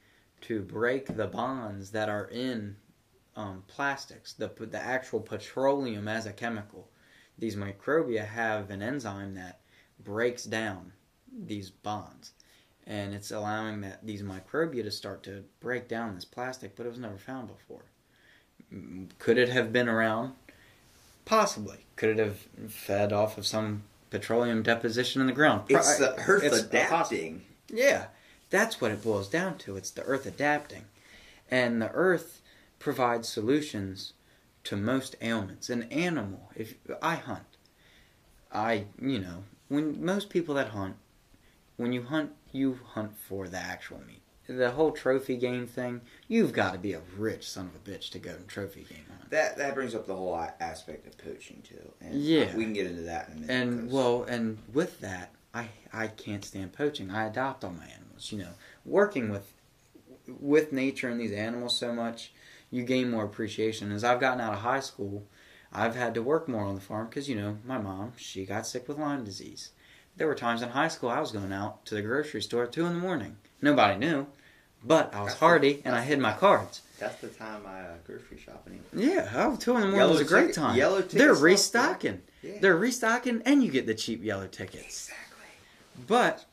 Speaker 3: to break the bonds that are in um, plastics, the the actual petroleum as a chemical. These microbia have an enzyme that breaks down these bonds and it's allowing that these microbia to start to break down this plastic but it was never found before could it have been around? Possibly. Could it have fed off of some petroleum deposition in the ground? Pro-
Speaker 2: It's the Earth
Speaker 3: it's
Speaker 2: adapting.
Speaker 3: yeah. That's what it boils down to. It's the earth adapting. And the earth provides solutions to most ailments. An animal if i hunt i you know when most people that hunt when you hunt you hunt for the actual meat the whole trophy game thing you've got to be a rich son of a bitch to go and trophy game hunt
Speaker 2: That that brings up the whole aspect of poaching too. And uh,
Speaker 3: Yeah.
Speaker 2: we can get into that in a minute.
Speaker 3: and
Speaker 2: 'cause-
Speaker 3: well and with that i i can't stand poaching i adopt all my animals you know working with with nature and these animals so much you gain more appreciation as i've gotten out of high school i've had to work more on the farm because you know my mom she got sick with lyme disease there were times in high school i was going out to the grocery store at two in the morning nobody knew but i was
Speaker 2: That's the-
Speaker 3: hardy and i hid my cards
Speaker 2: that's the time I uh, grocery shopping.
Speaker 3: yeah oh two in the morning
Speaker 2: Yellow
Speaker 3: was a great
Speaker 2: ticket-
Speaker 3: time
Speaker 2: yellow ticket
Speaker 3: they're restocking
Speaker 2: Yeah.
Speaker 3: they're restocking and you get the cheap yellow tickets
Speaker 2: Exactly.
Speaker 3: but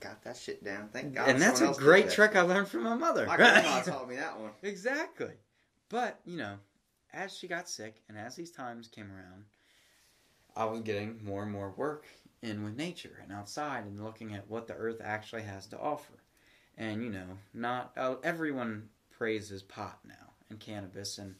Speaker 2: Got that shit down. Thank God.
Speaker 3: and that's a
Speaker 2: someone else did
Speaker 3: great trick I learned from my mother.
Speaker 2: My grandma taught me that one.
Speaker 3: exactly. But, you know, as she got sick and as these times came around, I was getting more and more work in with nature and outside and looking at what the earth actually has to offer. And, you know, not uh, everyone praises pot now and cannabis and,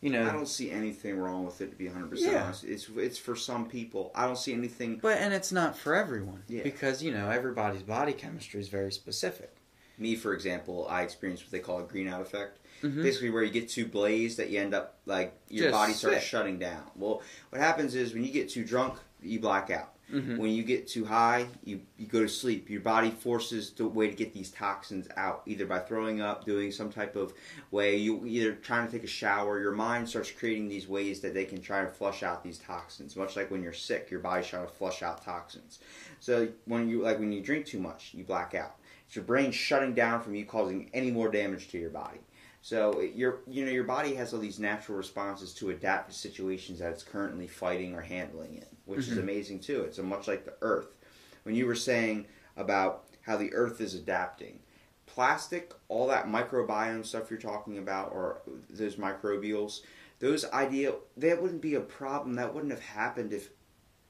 Speaker 3: you know,
Speaker 2: I don't see anything wrong with it to be 100 percent honest. It's it's for some people. I don't see anything.
Speaker 3: but, and it's not for everyone
Speaker 2: Yeah.
Speaker 3: because, you know, everybody's body chemistry is very specific.
Speaker 2: Me, for example, I experienced what they call a green out effect.
Speaker 3: Mhm.
Speaker 2: Basically, where you get too blazed that you end up like your
Speaker 3: Just
Speaker 2: body starts
Speaker 3: sick.
Speaker 2: shutting down. Well, what happens is when you get too drunk, you black out.
Speaker 3: Mhm.
Speaker 2: When you get too high, you, you go to sleep. Your body forces the way to get these toxins out, either by throwing up, doing some type of way. You either trying to take a shower. Your mind starts creating these ways that they can try to flush out these toxins. Much like when you're sick, your body's trying to flush out toxins. So when you like when you drink too much, you black out. It's your brain shutting down from you causing any more damage to your body. So your you know your body has all these natural responses to adapt to situations that it's currently fighting or handling in, which is
Speaker 3: Mhm.
Speaker 2: amazing too. It's a much like the Earth. When you were saying about how the Earth is adapting, plastic, all that microbiome stuff you're talking about, or those microbials, those idea that wouldn't be a problem. That wouldn't have happened if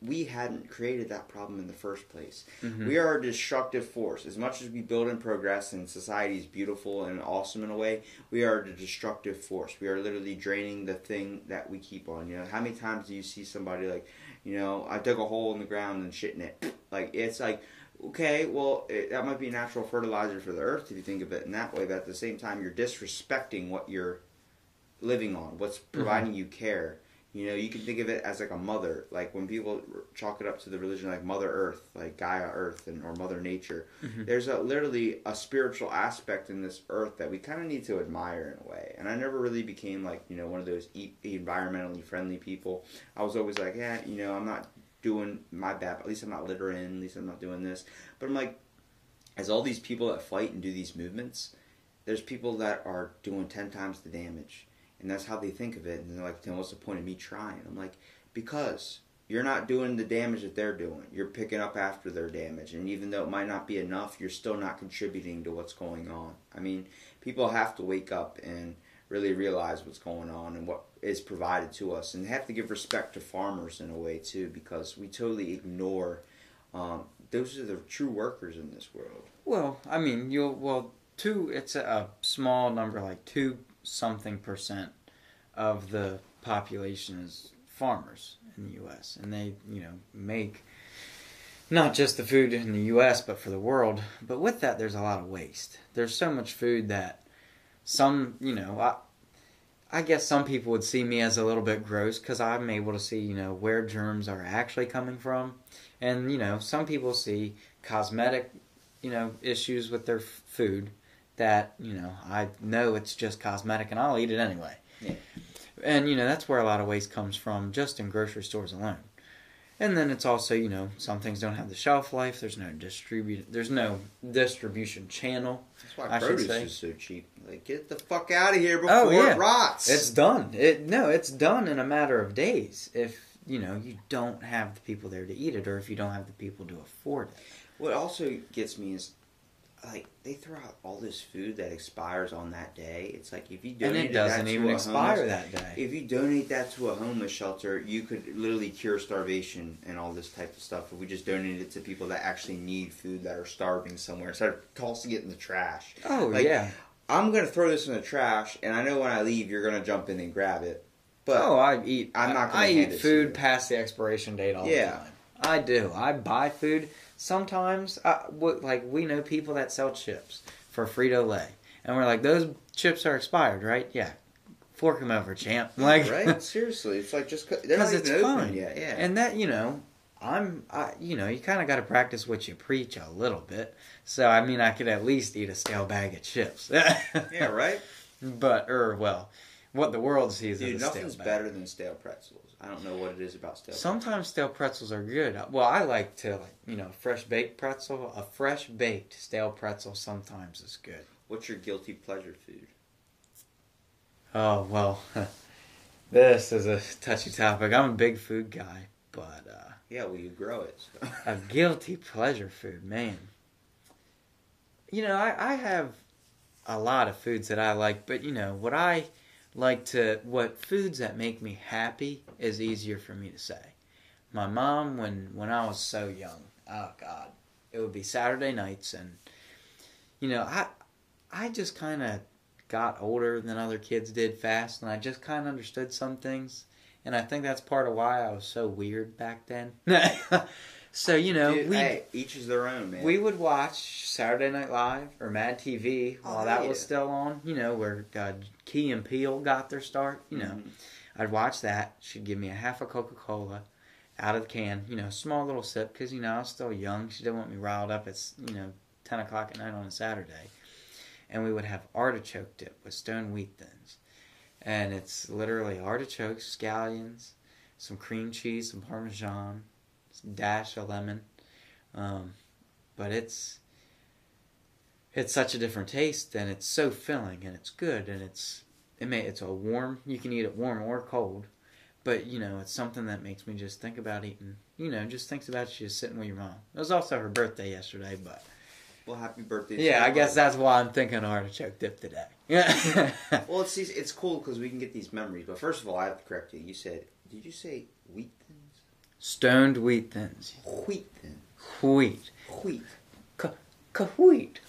Speaker 2: we hadn't created that problem in the first place.
Speaker 3: Mhm.
Speaker 2: We are a destructive force. As much as we build and progress and society is beautiful and awesome in a way, we are a destructive force. We are literally draining the thing that we keep on. You know, how many times do you see somebody like, you know, I dug a hole in the ground and shit in it? Like, it's like, okay, well, it, that might be natural fertilizer for the earth if you think of it in that way, but at the same time, you're disrespecting what you're living on, what's providing you care. You know, you can think of it as like a mother. Like when people chalk it up to the religion, like Mother Earth, like Gaia Earth, and or Mother Nature.
Speaker 3: Mhm.
Speaker 2: There's a literally a spiritual aspect in this Earth that we kind of need to admire in a way. And I never really became like you know one of those e- environmentally friendly people. I was always like, yeah, you know, I'm not doing my bad. At least I'm not littering. At least I'm not doing this. But I'm like, as all these people that fight and do these movements, there's people that are doing ten times the damage and that's how they think of it. And they're like, "Then what's the point of me trying?" I'm like, because you're not doing the damage that they're doing. You're picking up after their damage, and even though it might not be enough, you're still not contributing to what's going on. I mean, people have to wake up and really realize what's going on and what is provided to us, and have to give respect to farmers in a way too, because we totally ignore. Um, those are the true workers in this world.
Speaker 3: Well, I mean, you'll well two. It's a, a small number, like two something percent of the population is farmers in the U.S. and they, you know, make not just the food in the U.S. but for the world. But with that, there's a lot of waste. There's so much food that some, you know, I. I guess some people would see me as a little bit gross because I'm able to see, you know, where germs are actually coming from. And, you know, some people see cosmetic, you know, issues with their f- food that, you know, I know it's just cosmetic and I'll eat it anyway.
Speaker 2: Yeah.
Speaker 3: And, you know, that's where a lot of waste comes from just in grocery stores alone. And then it's also, you know, some things don't have the shelf life. There's no distribute. There's no distribution channel.
Speaker 2: That's why
Speaker 3: I
Speaker 2: produce
Speaker 3: say.
Speaker 2: is so cheap. Like, get the fuck out of here oh, before
Speaker 3: Oh, yeah.
Speaker 2: it rots.
Speaker 3: It's done. It no, it's done in a matter of days. If you know you don't have the people there to eat it, or if you don't have the people to afford it.
Speaker 2: What also gets me is, like, they throw out all this food that expires on that day. It's like if you
Speaker 3: And
Speaker 2: donate
Speaker 3: it doesn't
Speaker 2: that
Speaker 3: even
Speaker 2: to a
Speaker 3: expire
Speaker 2: homeless,
Speaker 3: that day.
Speaker 2: If you donate that to a homeless shelter, you could literally cure starvation and all this type of stuff. If we just donate it to people that actually need food that are starving somewhere instead of tossing it in the trash.
Speaker 3: Oh
Speaker 2: Like,
Speaker 3: yeah.
Speaker 2: I'm gonna throw this in the trash, and I know when I leave, you're gonna jump in and grab it. But
Speaker 3: oh, I eat.
Speaker 2: I'm not gonna
Speaker 3: I eat food past the expiration date all
Speaker 2: Yeah.
Speaker 3: the time. I do. I buy food sometimes. Uh, I, like we know people that sell chips for Frito Lay, and we're like, those chips are expired, right? Yeah. Fork them over, champ. Like,
Speaker 2: right? Seriously, it's like just
Speaker 3: because it's fun.
Speaker 2: yet. Yeah.
Speaker 3: And that you know, I'm, I, you know, you kind of got to practice what you preach a little bit. So I mean, I could at least eat a stale bag of chips.
Speaker 2: yeah, right.
Speaker 3: But or well, what the world sees
Speaker 2: Dude,
Speaker 3: as stale
Speaker 2: nothing's better than stale pretzels. I don't know what it is about stale.
Speaker 3: Sometimes stale pretzels are good. Well, I like to like you know fresh baked pretzel. A fresh baked stale pretzel sometimes is good.
Speaker 2: What's your guilty pleasure food?
Speaker 3: Oh well, this is a touchy topic. I'm a big food guy, but uh,
Speaker 2: Yeah, well, you grow it. so.
Speaker 3: a guilty pleasure food, man. You know, I, I have a lot of foods that I like, but you know what I like to what foods that make me happy is easier for me to say. My mom, when when I was so young, oh God, it would be Saturday nights, and you know, I I just kind of got older than other kids did fast, and I just kind of understood some things, and I think that's part of why I was so weird back then. so you know,
Speaker 2: Dude,
Speaker 3: we
Speaker 2: hey, each is their own, man.
Speaker 3: we would watch Saturday Night Live or Mad TV
Speaker 2: Oh,
Speaker 3: while that
Speaker 2: yeah.
Speaker 3: was still on. You know where uh, Key and Peele got their start. You know,
Speaker 2: Mhm.
Speaker 3: I'd watch that. She'd give me a half a Coca Cola out of the can. You know, small little sip because you know I was still young. She didn't want me riled up. It's you know ten o'clock at night on a Saturday, and we would have artichoke dip with stone wheat thins, and it's literally artichokes, scallions, some cream cheese, some parmesan, dash of lemon, um, but it's it's such a different taste and it's so filling and it's good and it's it may it's a warm you can eat it warm or cold but you know it's something that makes me just think about eating you know just thinks about you just sitting with your mom it was also her birthday yesterday but
Speaker 2: Well, happy birthday. to
Speaker 3: Yeah, I guess that's why I'm thinking artichoke dip today. Yeah.
Speaker 2: Well, it's it's cool because we can get these memories. But first of all, I have to correct you. You said, did you say wheat?
Speaker 3: Stoned wheat thins.
Speaker 2: Wheat thins.
Speaker 3: Wheat.
Speaker 2: Wheat.
Speaker 3: Wheat.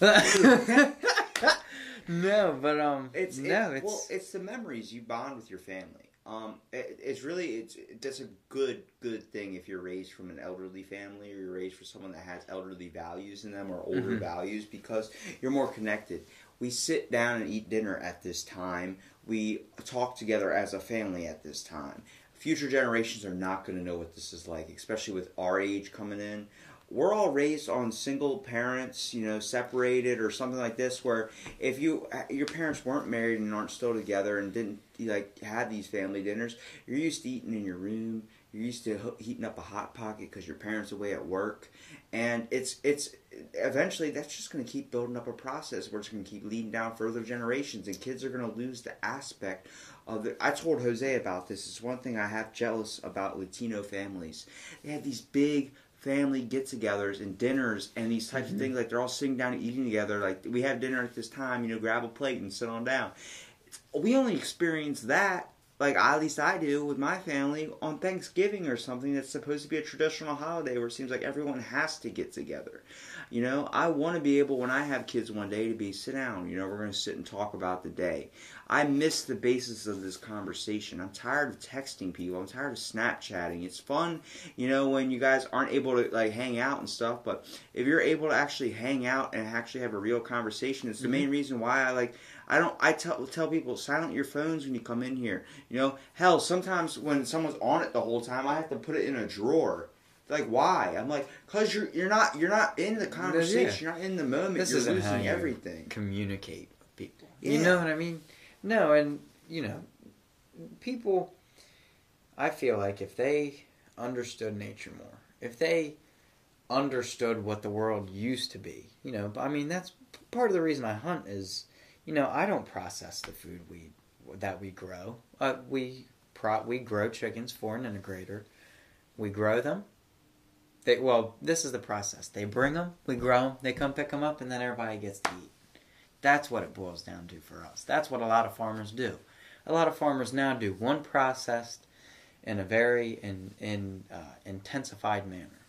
Speaker 3: no, but um,
Speaker 2: It's
Speaker 3: no,
Speaker 2: it-
Speaker 3: it's,
Speaker 2: well, it's the memories you bond with your family. Um, it, it's really it's that's a good good thing if you're raised from an elderly family or you're raised for someone that has elderly values in them or older
Speaker 3: Mhm.
Speaker 2: values because you're more connected. We sit down and eat dinner at this time. We talk together as a family at this time. Future generations are not going to know what this is like, especially with our age coming in. We're all raised on single parents, you know, separated or something like this, where if you uh, your parents weren't married and aren't still together and didn't like have these family dinners, you're used to eating in your room. You're used to heating up a hot pocket because your parents away at work, and it's it's eventually that's just going to keep building up a process where it's going to keep leading down further generations, and kids are going to lose the aspect Uh, the. I told Jose about this. It's one thing I have jealous about Latino families. They have these big family get-togethers and dinners and these types of mm-hmm. things like they're all sitting down and eating together like we have dinner at this time you know grab a plate and sit on down we only experience that like at least I do with my family on Thanksgiving or something that's supposed to be a traditional holiday where it seems like everyone has to get together. You know, I want to be able when I have kids one day to be sit down. You know, we're going to sit and talk about the day. I miss the basis of this conversation. I'm tired of texting people. I'm tired of Snapchatting. It's fun, you know, when you guys aren't able to like hang out and stuff. But if you're able to actually hang out and actually have a real conversation, it's the mm-hmm. main reason why I like I don't. I tell tell people silent your phones when you come in here. You know, hell, sometimes when someone's on it the whole time, I have to put it in a drawer. Like, why? I'm like, cause you're you're not you're not in the conversation. You're not in the moment.
Speaker 3: This
Speaker 2: you're
Speaker 3: isn't
Speaker 2: losing everything.
Speaker 3: communicate with people.
Speaker 2: Yeah.
Speaker 3: You know what I mean? No, and you know, people. I feel like if they understood nature more, if they understood what the world used to be, you know, I mean, that's part of the reason I hunt is, you know, I don't process the food we that we grow. Uh, we pro we grow chickens for an integrator. We grow them. They well, this is the process. They bring them, we grow them, they come pick them up, and then everybody gets to eat. That's what it boils down to for us. That's what a lot of farmers do. A lot of farmers now do one processed in a very in, in uh, intensified manner.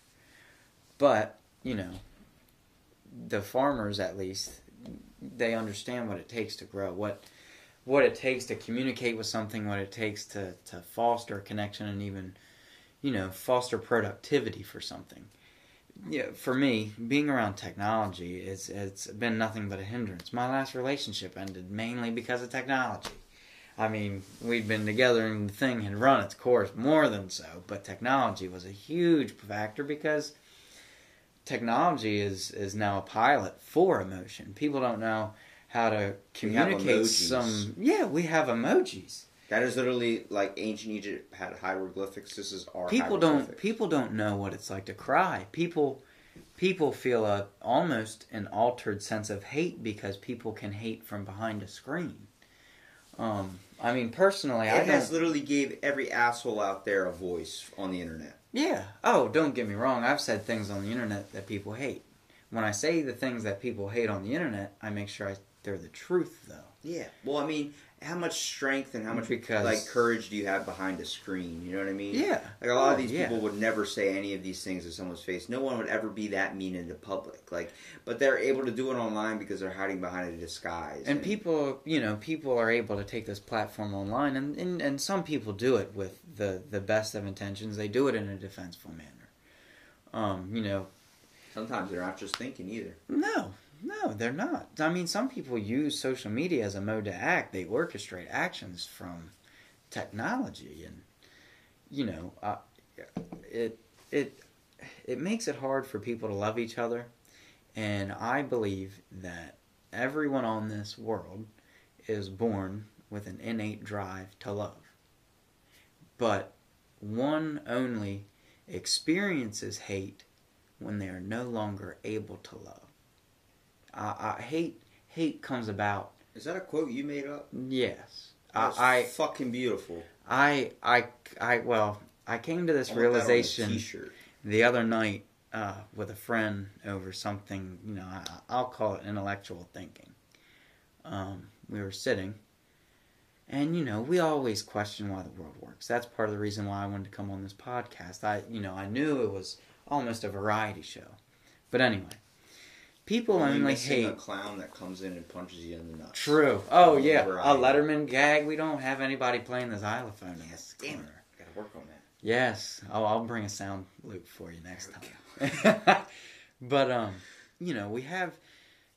Speaker 3: But you know, the farmers at least they understand what it takes to grow, what what it takes to communicate with something, what it takes to, to foster a connection, and even you know foster productivity for something. Yeah, for me, being around technology is it's been nothing but a hindrance. My last relationship ended mainly because of technology. I mean, we'd been together and the thing had run its course more than so, but technology was a huge factor because technology is is now a pilot for emotion. People don't know how to communicate some yeah, we have emojis.
Speaker 2: That is literally like ancient Egypt had hieroglyphics. This is our
Speaker 3: people don't people don't know what it's like to cry. People people feel a almost an altered sense of hate because people can hate from behind a screen. Um i mean personally i
Speaker 2: It has
Speaker 3: don't
Speaker 2: literally gave every asshole out there a voice on the internet.
Speaker 3: yeah. Oh don't get me wrong. I've said things on the internet that people hate. When i say the things that people hate on the internet i make sure I, they're the truth though.
Speaker 2: Yeah. Well, I mean, how much strength and how much
Speaker 3: Because-
Speaker 2: like courage do you have behind a screen? You know what I mean?
Speaker 3: yeah
Speaker 2: Like a lot of
Speaker 3: Oh,
Speaker 2: these
Speaker 3: yeah.
Speaker 2: people would never say any of these things to someone's face. No one would ever be that mean in the public. Like, but they're able to do it online because they're hiding behind a disguise.
Speaker 3: and people you know people are able to take this platform online and, and, and some people do it with the, the best of intentions they do it in a defenseful manner um, you know
Speaker 2: sometimes they're not just thinking either.
Speaker 3: no no they're not. I mean some people use social media as a mode to act. They orchestrate actions from technology and you know uh, it it it makes it hard for people to love each other. And i believe that everyone on this world is born with an innate drive to love. But one only experiences hate when they are no longer able to love I, I hate hate comes about
Speaker 2: Is that a quote you made up?
Speaker 3: yes
Speaker 2: That's
Speaker 3: I, I
Speaker 2: fucking beautiful.
Speaker 3: I I I well, I came to this
Speaker 2: I want that on a
Speaker 3: realization the other night uh, with a friend over something. You know, I, I'll call it intellectual thinking. Um, we were sitting, and you know, we always question why the world works. That's part of the reason why I wanted to come on this podcast. I, you know, I knew it was almost a variety show, but anyway, people
Speaker 2: You're
Speaker 3: only
Speaker 2: missing
Speaker 3: hate.
Speaker 2: a clown that comes in and punches you in the nuts.
Speaker 3: True. Oh yeah, a. Letterman gag. We don't have anybody playing the xylophone in this
Speaker 2: damn it.
Speaker 3: corner.
Speaker 2: Gotta work on that.
Speaker 3: Yes. Oh, I'll bring a sound loop for you next time. but um, you know, we have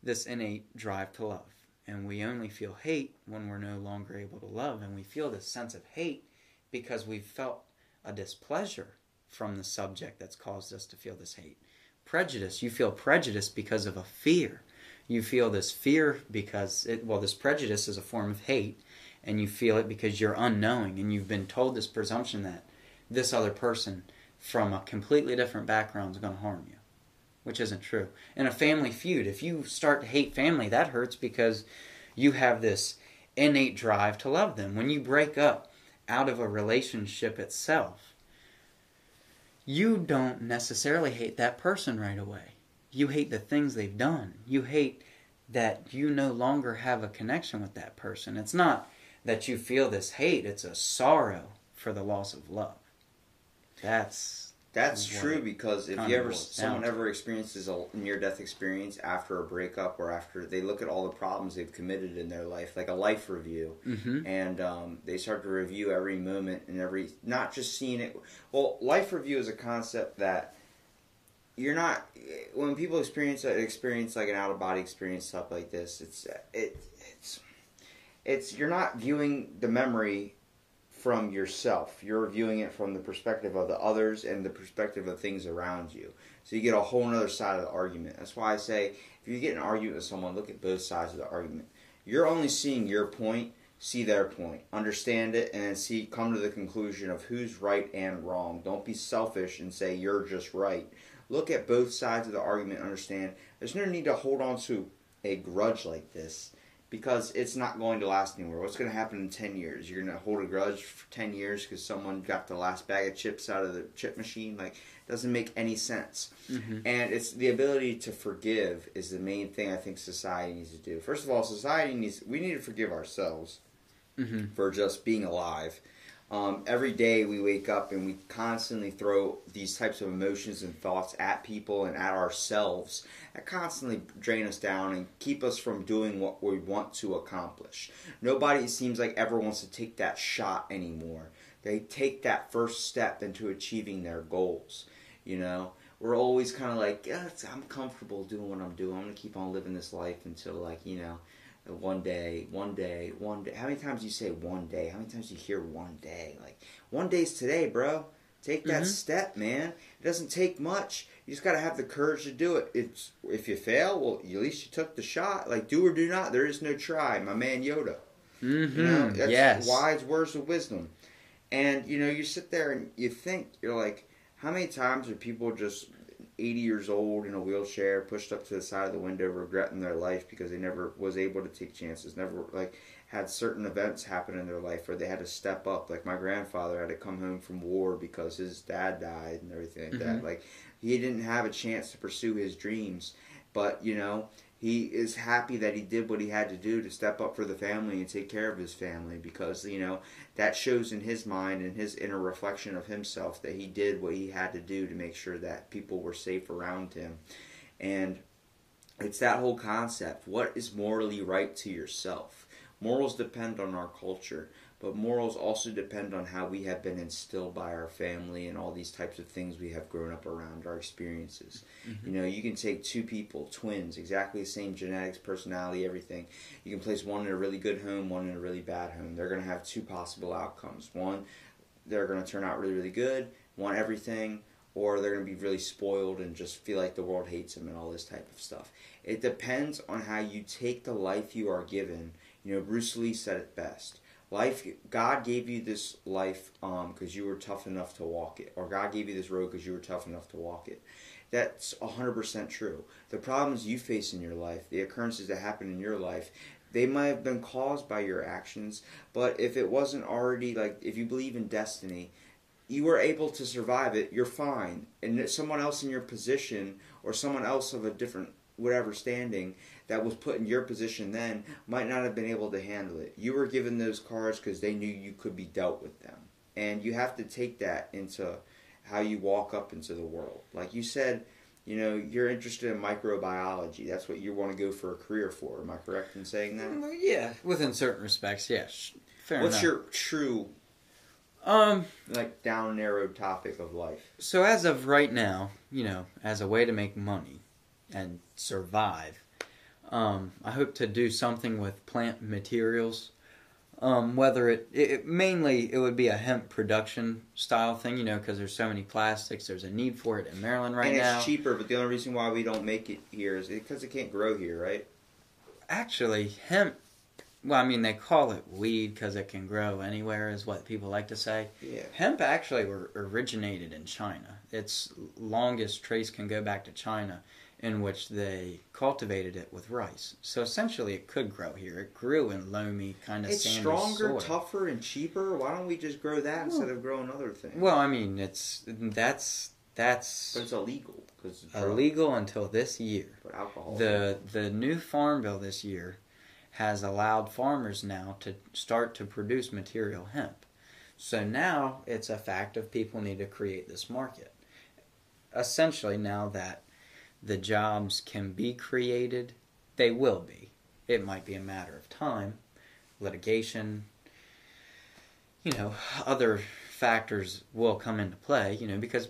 Speaker 3: this innate drive to love, and we only feel hate when we're no longer able to love, and we feel this sense of hate because we've felt a displeasure from the subject that's caused us to feel this hate. Prejudice, you feel prejudice because of a fear. You feel this fear because it well, this prejudice is a form of hate, and you feel it because you're unknowing and you've been told this presumption that this other person from a completely different background is going to harm you, which isn't true. In a family feud, if you start to hate family, that hurts because you have this innate drive to love them. When you break up out of a relationship itself, you don't necessarily hate that person right away. You hate the things they've done. You hate that you no longer have a connection with that person. It's not that you feel this hate, it's a sorrow for the loss of love. That's
Speaker 2: That's true because if you ever someone
Speaker 3: down
Speaker 2: ever experiences a near death experience after a breakup or after they look at all the problems they've committed in their life, like a life review,
Speaker 3: hmm
Speaker 2: and um, they start to review every moment and every not just seeing it. Well, life review is a concept that you're not when people experience experience like an out of body experience stuff like this. It's it it's it's you're not viewing the memory from yourself. You're viewing it from the perspective of the others and the perspective of things around you. So you get a whole other side of the argument. That's why I say if you get an argument with someone, look at both sides of the argument. You're only seeing your point, see their point, understand it, and then see come to the conclusion of who's right and wrong. Don't be selfish and say you're just right. Look at both sides of the argument, understand there's no need to hold on to a grudge like this because it's not going to last anywhere. What's going to happen in 10 years? You're going to hold a grudge for 10 years because someone got the last bag of chips out of the chip machine? Like, doesn't make any sense.
Speaker 3: hmm
Speaker 2: And it's the ability to forgive is the main thing I think society needs to do. First of all, society needs, we need to forgive ourselves
Speaker 3: hmm
Speaker 2: for just being alive. Um, every day we wake up and we constantly throw these types of emotions and thoughts at people and at ourselves that constantly drain us down and keep us from doing what we want to accomplish. Nobody seems like ever wants to take that shot anymore. They take that first step into achieving their goals. You know, we're always kind of like, yeah, I'm comfortable doing what I'm doing. I'm gonna keep on living this life until like you know one day, one day, one day. How many times do you say one day? How many times do you hear one day? Like one day's today, bro. Take that
Speaker 3: Mhm.
Speaker 2: step, man. It doesn't take much. You just gotta have the courage to do it. It's if you fail, well, at least you took the shot. Like do or do not. There is no try. My man Yoda.
Speaker 3: hmm
Speaker 2: You know, that's
Speaker 3: yes.
Speaker 2: wise words of wisdom. And you know, you sit there and you think you're like, how many times are people just 80 years old in a wheelchair, pushed up to the side of the window, regretting their life because they never was able to take chances, never like had certain events happen in their life where they had to step up. Like my grandfather had to come home from war because his dad died and everything like that.
Speaker 3: Mhm.
Speaker 2: Like he didn't have a chance to pursue his dreams, but you know he is happy that he did what he had to do to step up for the family and take care of his family because you know that shows in his mind and his inner reflection of himself that he did what he had to do to make sure that people were safe around him. And it's that whole concept. What is morally right to yourself? Morals depend on our culture but morals also depend on how we have been instilled by our family and all these types of things we have grown up around our experiences mm-hmm. you know, you can take two people, twins, exactly the same genetics, personality, everything. You can place one in a really good home, one in a really bad home. They're going to have two possible outcomes. One, they're going to turn out really, really good, want everything, or they're going to be really spoiled and just feel like the world hates them and all this type of stuff. It depends on how you take the life you are given. You know, Bruce Lee said it best. Life, God gave you this life um, because you were tough enough to walk it, or God gave you this road because you were tough enough to walk it. That's 100% true. The problems you face in your life, the occurrences that happen in your life, they might have been caused by your actions, but if it wasn't already, like, if you believe in destiny, you were able to survive it, you're fine. And someone else in your position or someone else of a different whatever standing that was put in your position then might not have been able to handle it. You were given those cards because they knew you could be dealt with them. And you have to take that into how you walk up into the world. Like you said, you know, you're interested in microbiology. That's what you want to go for a career for. Am I correct in saying that?
Speaker 3: Well, yeah, within certain respects, yes. Fair enough
Speaker 2: What's
Speaker 3: enough.
Speaker 2: your true,
Speaker 3: um?
Speaker 2: like, down narrowed topic of life?
Speaker 3: So as of right now, you know, as a way to make money and survive, um, I hope to do something with plant materials. Um, whether it, it it- mainly it would be a hemp production style thing, you know, because there's so many plastics. There's a need for it in Maryland right
Speaker 2: and
Speaker 3: now.
Speaker 2: it's cheaper, but the only reason why we don't make it here is because it can't grow here, right?
Speaker 3: Actually, hemp. Well, I mean, they call it weed because it can grow anywhere, is what people like to say.
Speaker 2: Yeah.
Speaker 3: Hemp actually were originated in China. Its longest trace can go back to China, in which they cultivated it with rice. So essentially, it could grow here. It grew in loamy, kind of
Speaker 2: It's
Speaker 3: sandy
Speaker 2: stronger,
Speaker 3: soil.
Speaker 2: tougher, and cheaper. Why don't we just grow that instead of growing other things?
Speaker 3: Well, I mean, it's that's that's
Speaker 2: but it's illegal because drug,
Speaker 3: illegal until this year.
Speaker 2: But alcohol.
Speaker 3: The the new farm bill this year has allowed farmers now to start to produce material hemp. So now it's a fact of people need to create this market. Essentially, now that the jobs can be created, they will be. It might be a matter of time, litigation, you know, other factors will come into play, you know, because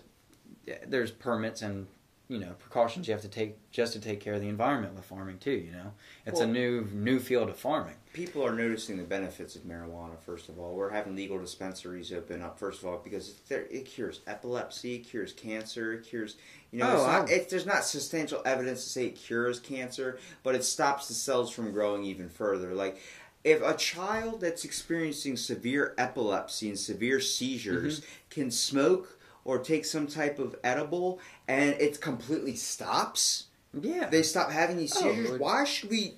Speaker 3: there's permits and you know precautions you have to take just to take care of the environment with farming too. You know, it's a new new field of farming.
Speaker 2: People are noticing the benefits of marijuana. First of all, we're having legal dispensaries open up. First of all, because it, it cures epilepsy, it cures cancer, it cures. You know,
Speaker 3: Oh,
Speaker 2: it's not, it, there's not substantial evidence to say it cures cancer, but it stops the cells from growing even further. Like. If a child that's experiencing severe epilepsy and severe seizures
Speaker 3: Mm-hmm.
Speaker 2: can smoke or take some type of edible and it completely stops,
Speaker 3: Yeah,
Speaker 2: they stop having these
Speaker 3: Oh,
Speaker 2: seizures.
Speaker 3: it-
Speaker 2: Why should we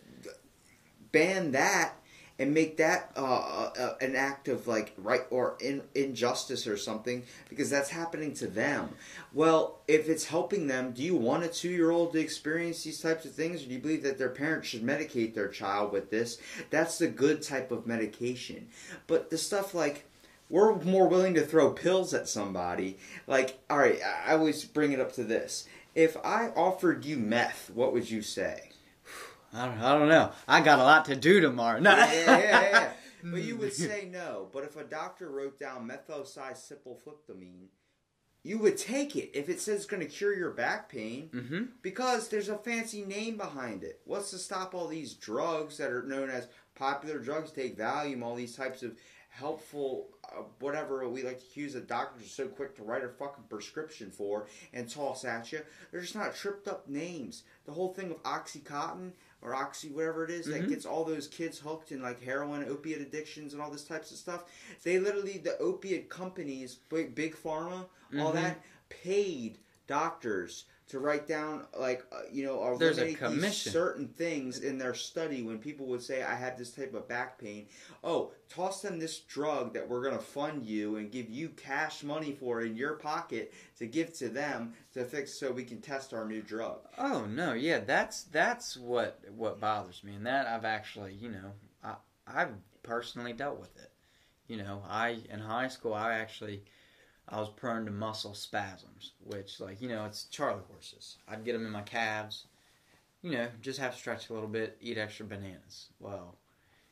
Speaker 2: ban that and make that uh, uh, an act of like right or in, injustice or something? Because that's happening to them. Well, if it's helping them, do you want a two-year-old to experience these types of things, or do you believe that their parents should medicate their child with this? That's the good type of medication. But the stuff like we're more willing to throw pills at somebody. Like, all right, I always bring it up to this. If I offered you meth, what would you say?
Speaker 3: I don't, I don't know. I got a lot to do tomorrow. No.
Speaker 2: yeah, yeah, yeah, yeah. But you would say no. But if a doctor wrote down methylcyclophyptamine, you would take it if it says it's going to cure your back pain
Speaker 3: mm-hmm.
Speaker 2: because there's a fancy name behind it. What's to stop all these drugs that are known as popular drugs? Take Valium, all these types of helpful, uh, whatever we like to use the doctors are so quick to write a fucking prescription for and toss at you. They're just not tripped up names. The whole thing of OxyContin or Oxy, whatever it is, that
Speaker 3: Mhm.
Speaker 2: gets all those kids hooked in like heroin, opiate addictions, and all this types of stuff. They literally, the opiate companies, big, big pharma, all
Speaker 3: Mhm.
Speaker 2: that, paid doctors to write down like uh, you know or
Speaker 3: There's a
Speaker 2: eliminate these
Speaker 3: commission.
Speaker 2: certain things in their study when people would say I have this type of back pain. Oh, toss them this drug that we're gonna fund you and give you cash money for in your pocket to give to them to fix so we can test our new drug.
Speaker 3: Oh no, yeah, that's that's what what bothers me, and that I've actually, you know, I I've personally dealt with it. You know, I in high school I actually I was prone to muscle spasms, which like you know it's Charlie horses. I'd get them in my calves. You know, just have to stretch a little bit, eat extra bananas. Well,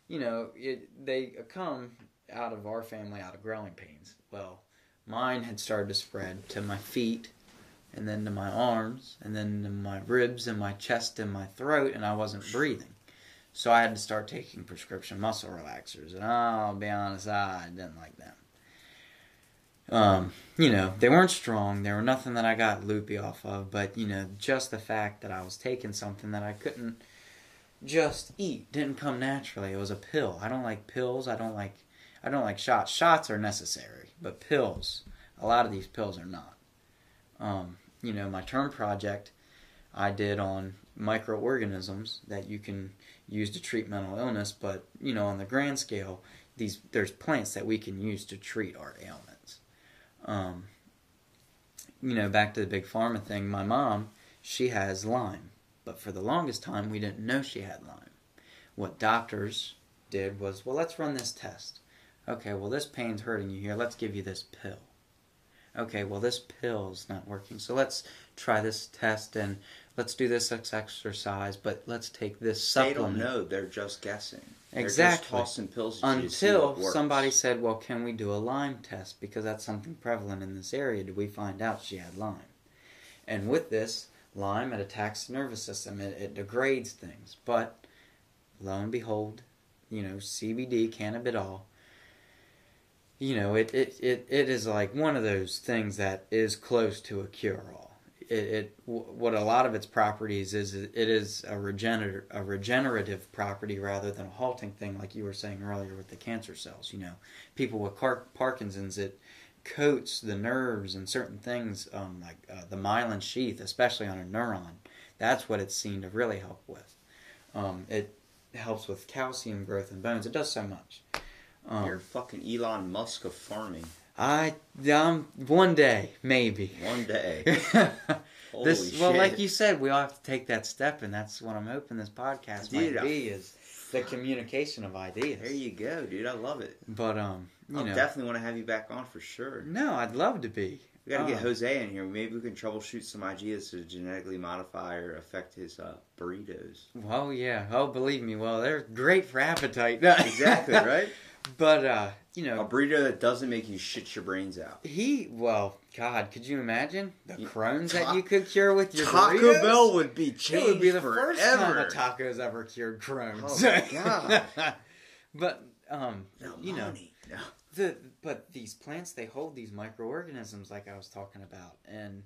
Speaker 3: you know, it they come out of our family out of growing pains. Well, mine had started to spread to my feet and then to my arms, and then to my ribs and my chest and my throat, and I wasn't breathing. So I had to start taking prescription muscle relaxers, and I'll be honest, I didn't like them. Um, you know, they weren't strong. They were nothing that I got loopy off of, but you know, just the fact that I was taking something that I couldn't just eat didn't come naturally. It was a pill. I don't like pills. I don't like I don't like shots. Shots are necessary, but pills, a lot of these pills are not. Um, you know, my term project I did on microorganisms that you can use to treat mental illness, but you know, on the grand scale, these there's plants that we can use to treat our ailments. Um, you know, back to the big pharma thing. My mom, she has Lyme, but for the longest time we didn't know she had Lyme. What doctors did was, well, let's run this test. Okay, well, this pain's hurting you here. Let's give you this pill. Okay, well, this pill's not working. So let's try this test and let's do this exercise, but let's take this supplement.
Speaker 2: They don't know. They're just guessing.
Speaker 3: Exactly.
Speaker 2: tossing pills at you to see
Speaker 3: Until somebody said, well, can we do a Lyme test? Because that's something prevalent in this area. Did we find out she had Lyme? And with this, Lyme, it attacks the nervous system. It, it degrades things. But lo and behold, you know, CBD, cannabidiol, you know, it, it, it, it is like one of those things that is close to a cure-all. It, it what a lot of its properties is it is a regenerative a regenerative property rather than a halting thing like you were saying earlier with the cancer cells you know. People with Car- parkinson's it coats the nerves and certain things um, like uh, the myelin sheath especially on a neuron. That's what it's seen to really help with. Um, it helps with calcium growth in bones. It does so much. Um,
Speaker 2: You're fucking Elon Musk of farming.
Speaker 3: I um one day maybe
Speaker 2: One day. Holy
Speaker 3: this well
Speaker 2: shit.
Speaker 3: like you said we all have to take that step and that's what i'm hoping this podcast
Speaker 2: Dude,
Speaker 3: might
Speaker 2: I-
Speaker 3: be is the communication of ideas
Speaker 2: There you go, dude. I love it.
Speaker 3: but um you
Speaker 2: I
Speaker 3: know
Speaker 2: definitely want to have you back on for sure.
Speaker 3: no i'd love to be
Speaker 2: We gotta get
Speaker 3: Um,
Speaker 2: Jose in here. Maybe we can troubleshoot some ideas to genetically modify or affect his uh, burritos.
Speaker 3: well yeah oh believe me well they're great for appetite
Speaker 2: Exactly, right?
Speaker 3: but uh you know, A
Speaker 2: burrito that doesn't make you shit your brains out.
Speaker 3: he well god could you imagine the
Speaker 2: You-
Speaker 3: crohn's
Speaker 2: Ta-
Speaker 3: that you could cure with your
Speaker 2: Taco
Speaker 3: burritos?
Speaker 2: Bell would be changed
Speaker 3: It would be the
Speaker 2: forever.
Speaker 3: first time a taco's ever cured Crohn's.
Speaker 2: Oh God.
Speaker 3: but um,
Speaker 2: No
Speaker 3: you know.
Speaker 2: No.
Speaker 3: the but these plants they hold these microorganisms like I was talking about, and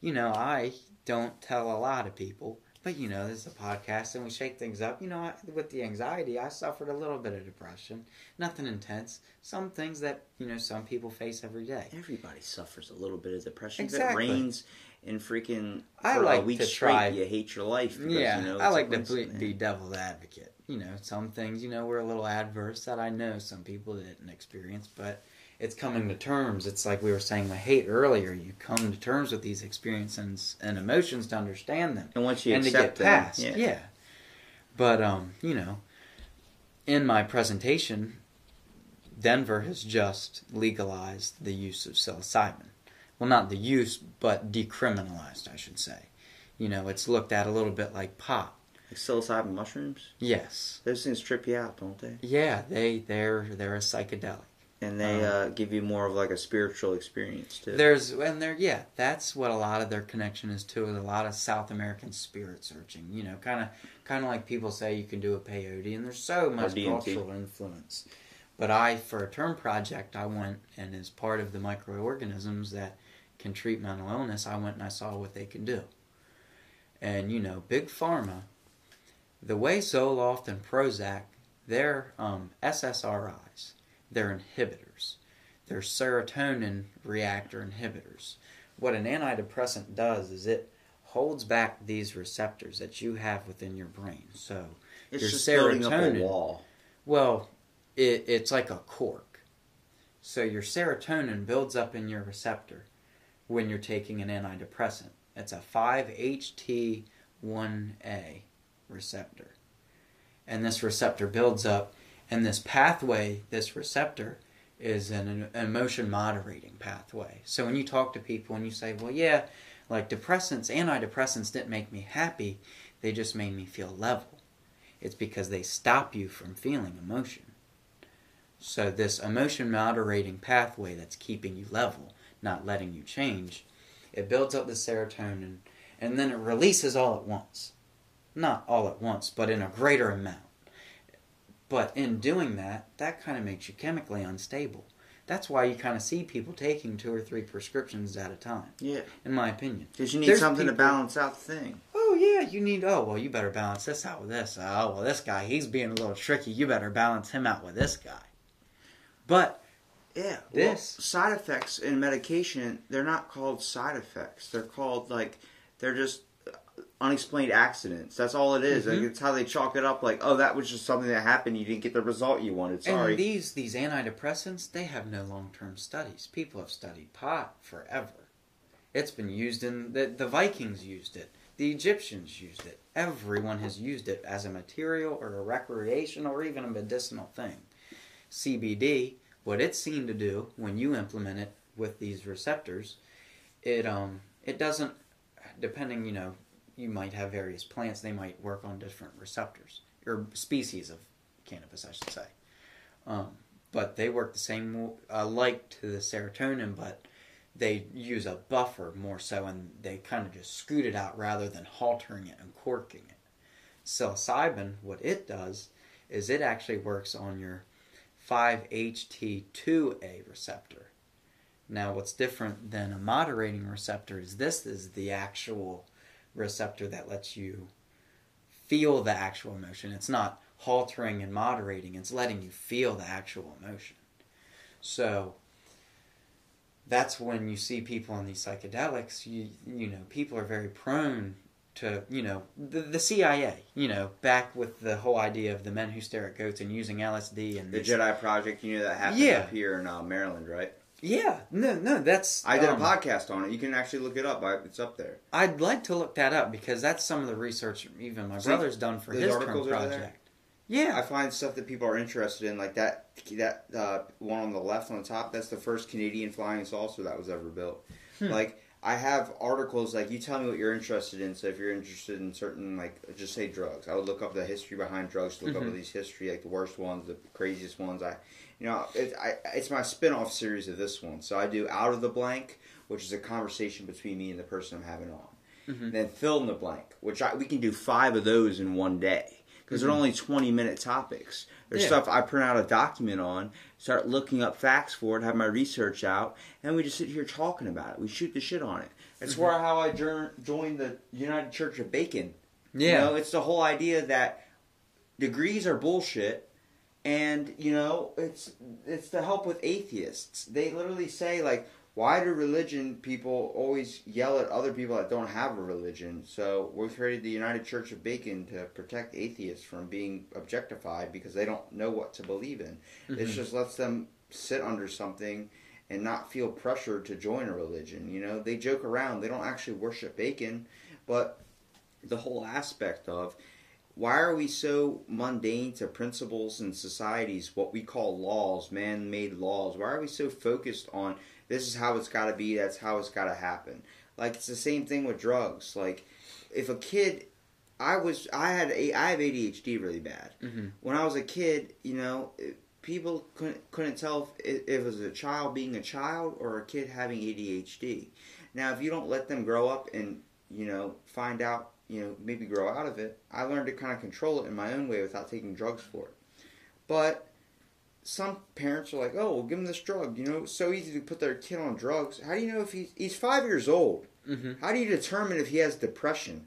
Speaker 3: you know I don't tell a lot of people, but you know this is a podcast and we shake things up. You know I, with the anxiety, I suffered a little bit of depression, nothing intense. Some things that you know some people face every day.
Speaker 2: Everybody suffers a little bit of depression. If it rains and freaking
Speaker 3: I like to
Speaker 2: straight,
Speaker 3: try-
Speaker 2: you hate your life. Because,
Speaker 3: yeah,
Speaker 2: you know,
Speaker 3: I like to be, be devil's advocate. You know, some things, you know, we're a little adverse that I know some people didn't experience, but it's coming to terms. It's like we were saying with hate earlier. You come to terms with these experiences and emotions to understand them
Speaker 2: And once you
Speaker 3: and to get
Speaker 2: them,
Speaker 3: past.
Speaker 2: yeah.
Speaker 3: yeah. But um, you know, in my presentation, Denver has just legalized the use of psilocybin. Well, not the use, but decriminalized, I should say. You know, it's looked at a little bit like pot.
Speaker 2: Like psilocybin mushrooms,
Speaker 3: Yes.
Speaker 2: those things trip you out, don't they?
Speaker 3: Yeah, they they're they're a psychedelic.
Speaker 2: And they
Speaker 3: Um,
Speaker 2: uh, give you more of like a spiritual experience too.
Speaker 3: There's and there yeah, that's what a lot of their connection is to. is A lot of South American spirit searching. You know, kind of kind of like people say you can do a peyote, and there's so much cultural influence. But I, for a term project, I went and as part of the microorganisms that can treat mental illness, I went and I saw what they can do. And you know, big pharma, the way Zoloft and Prozac, they're um, SSRIs, they're inhibitors. They're serotonin reactor inhibitors. What an antidepressant does is it holds back these receptors that you have within your brain. So,
Speaker 2: it's
Speaker 3: your
Speaker 2: just building up a
Speaker 3: serotonin-
Speaker 2: wall.
Speaker 3: well, it, it's like a cork. So your serotonin builds up in your receptor when you're taking an antidepressant. It's a 5-HT1A receptor. And this receptor builds up, and this pathway, this receptor, is an, emotion moderating pathway. So when you talk to people and you say, well, yeah, like depressants, antidepressants didn't make me happy, they just made me feel level. It's because they stop you from feeling emotion. So this emotion moderating pathway that's keeping you level, not letting you change, it builds up the serotonin and then it releases all at once. Not all at once, but in a greater amount. But in doing that, that kind of makes you chemically unstable. That's why you kind of see people taking two or three prescriptions at a time,
Speaker 2: Yeah,
Speaker 3: in my opinion.
Speaker 2: because you need
Speaker 3: There's
Speaker 2: something to balance out the thing.
Speaker 3: Oh yeah, you need. Oh well, you better balance this out with this. Oh well, this guy he's being a little tricky. You better balance him out with this guy. But
Speaker 2: Yeah,
Speaker 3: This-
Speaker 2: well, side effects in medication, they're not called side effects. They're called like they're just unexplained accidents. That's all it is. Like,
Speaker 3: Mhm.
Speaker 2: it's how they chalk it up. Like, oh, that was just something that happened. You didn't get the result you wanted. Sorry.
Speaker 3: And these these antidepressants, they have no long term studies. People have studied pot forever. It's been used in the the Vikings used it. The Egyptians used it. Everyone has used it as a material or a recreation or even a medicinal thing. CBD, what it's seen to do when you implement it with these receptors, it um it doesn't depending, you know, you might have various plants, they might work on different receptors or species of cannabis, I should say. Um, but they work the same, uh, like to the serotonin, but they use a buffer more so, and they kind of just scoot it out rather than haltering it and corking it. Psilocybin, what it does is it actually works on your 5-HT2A receptor. Now, what's different than a moderating receptor is this is the actual receptor that lets you feel the actual emotion. It's not haltering and moderating, it's letting you feel the actual emotion. So that's when you see people on these psychedelics, you you know, people are very prone to, you know, the, the CIA, you know, back with the whole idea of the men who stare at goats and using LSD and
Speaker 2: the
Speaker 3: these-
Speaker 2: Jedi Project, you know, that happened
Speaker 3: Yeah.
Speaker 2: up here in uh, Maryland, right?
Speaker 3: Yeah, no, no, that's
Speaker 2: I did
Speaker 3: um,
Speaker 2: a podcast on it. You can actually look it up. I, it's up there.
Speaker 3: I'd like to look that up because that's some of the research even my
Speaker 2: See,
Speaker 3: brother's done for his
Speaker 2: articles
Speaker 3: current
Speaker 2: over there?
Speaker 3: project. Yeah,
Speaker 2: I find stuff that people are interested in, like that that uh, one on the left on the top. That's the first Canadian flying saucer that was ever built.
Speaker 3: Hmm.
Speaker 2: Like I have articles like you tell me what you're interested in. So if you're interested in certain like just say drugs, I would look up the history behind drugs, look
Speaker 3: Mhm.
Speaker 2: up these history like the worst ones, the craziest ones. I you know it, I it's my spin off series of this one. So I do out of the blank, which is a conversation between me and the person I'm having on.
Speaker 3: Mhm.
Speaker 2: Then fill in the blank, which I, we can do five of those in one day because
Speaker 3: Mhm.
Speaker 2: they're only 20 minute topics. There's
Speaker 3: Yeah.
Speaker 2: stuff I print out a document on, start looking up facts for it, have my research out, and we just sit here talking about it. We shoot the shit on it. That's
Speaker 3: Mm-hmm.
Speaker 2: where how I joined the United Church of Bacon.
Speaker 3: yeah.
Speaker 2: You know, it's the whole idea that degrees are bullshit. And you know, it's it's to help with atheists. They literally say like, why do religion people always yell at other people that don't have a religion? So we created the United Church of Bacon to protect atheists from being objectified because they don't know what to believe in. It
Speaker 3: Mhm.
Speaker 2: just lets them sit under something and not feel pressure to join a religion. You know, they joke around. They don't actually worship bacon, but the whole aspect of why are we so mundane to principles and societies, what we call laws, man made laws? Why are we so focused on this is how it's got to be, that's how it's got to happen? Like, it's the same thing with drugs. Like, if a kid, I was, I had, a, I have ADHD really bad.
Speaker 3: Mhm.
Speaker 2: When I was a kid, you know, people couldn't, couldn't tell if, if it was a child being a child or a kid having ADHD. Now, if you don't let them grow up and, you know, find out you know, maybe grow out of it. I learned to kind of control it in my own way without taking drugs for it. But some parents are like, "Oh, well, give him this drug." You know, it's so easy to put their kid on drugs. How do you know if he's he's five years old?
Speaker 3: Mhm.
Speaker 2: How do you determine if he has depression?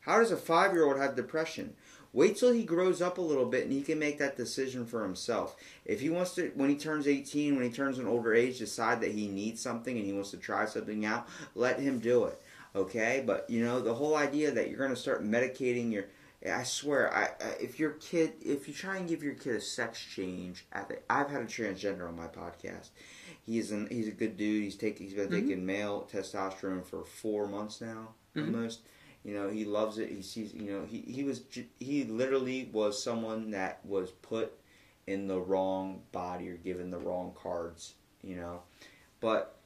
Speaker 2: How does a five year old have depression? Wait till he grows up a little bit and he can make that decision for himself. If he wants to, when he turns 18, when he turns an older age, decide that he needs something and he wants to try something out, let him do it okay? But you know the whole idea that you're going to start medicating your i swear I, I if your kid if you try and give your kid a sex change at the, i've had a transgender on my podcast. He's an he's a good dude. He's taking he's been
Speaker 3: Mhm.
Speaker 2: taking male testosterone for four months now
Speaker 3: Mhm.
Speaker 2: almost. You know he loves it. He sees you know he, he was he literally was someone that was put in the wrong body or given the wrong cards you know? But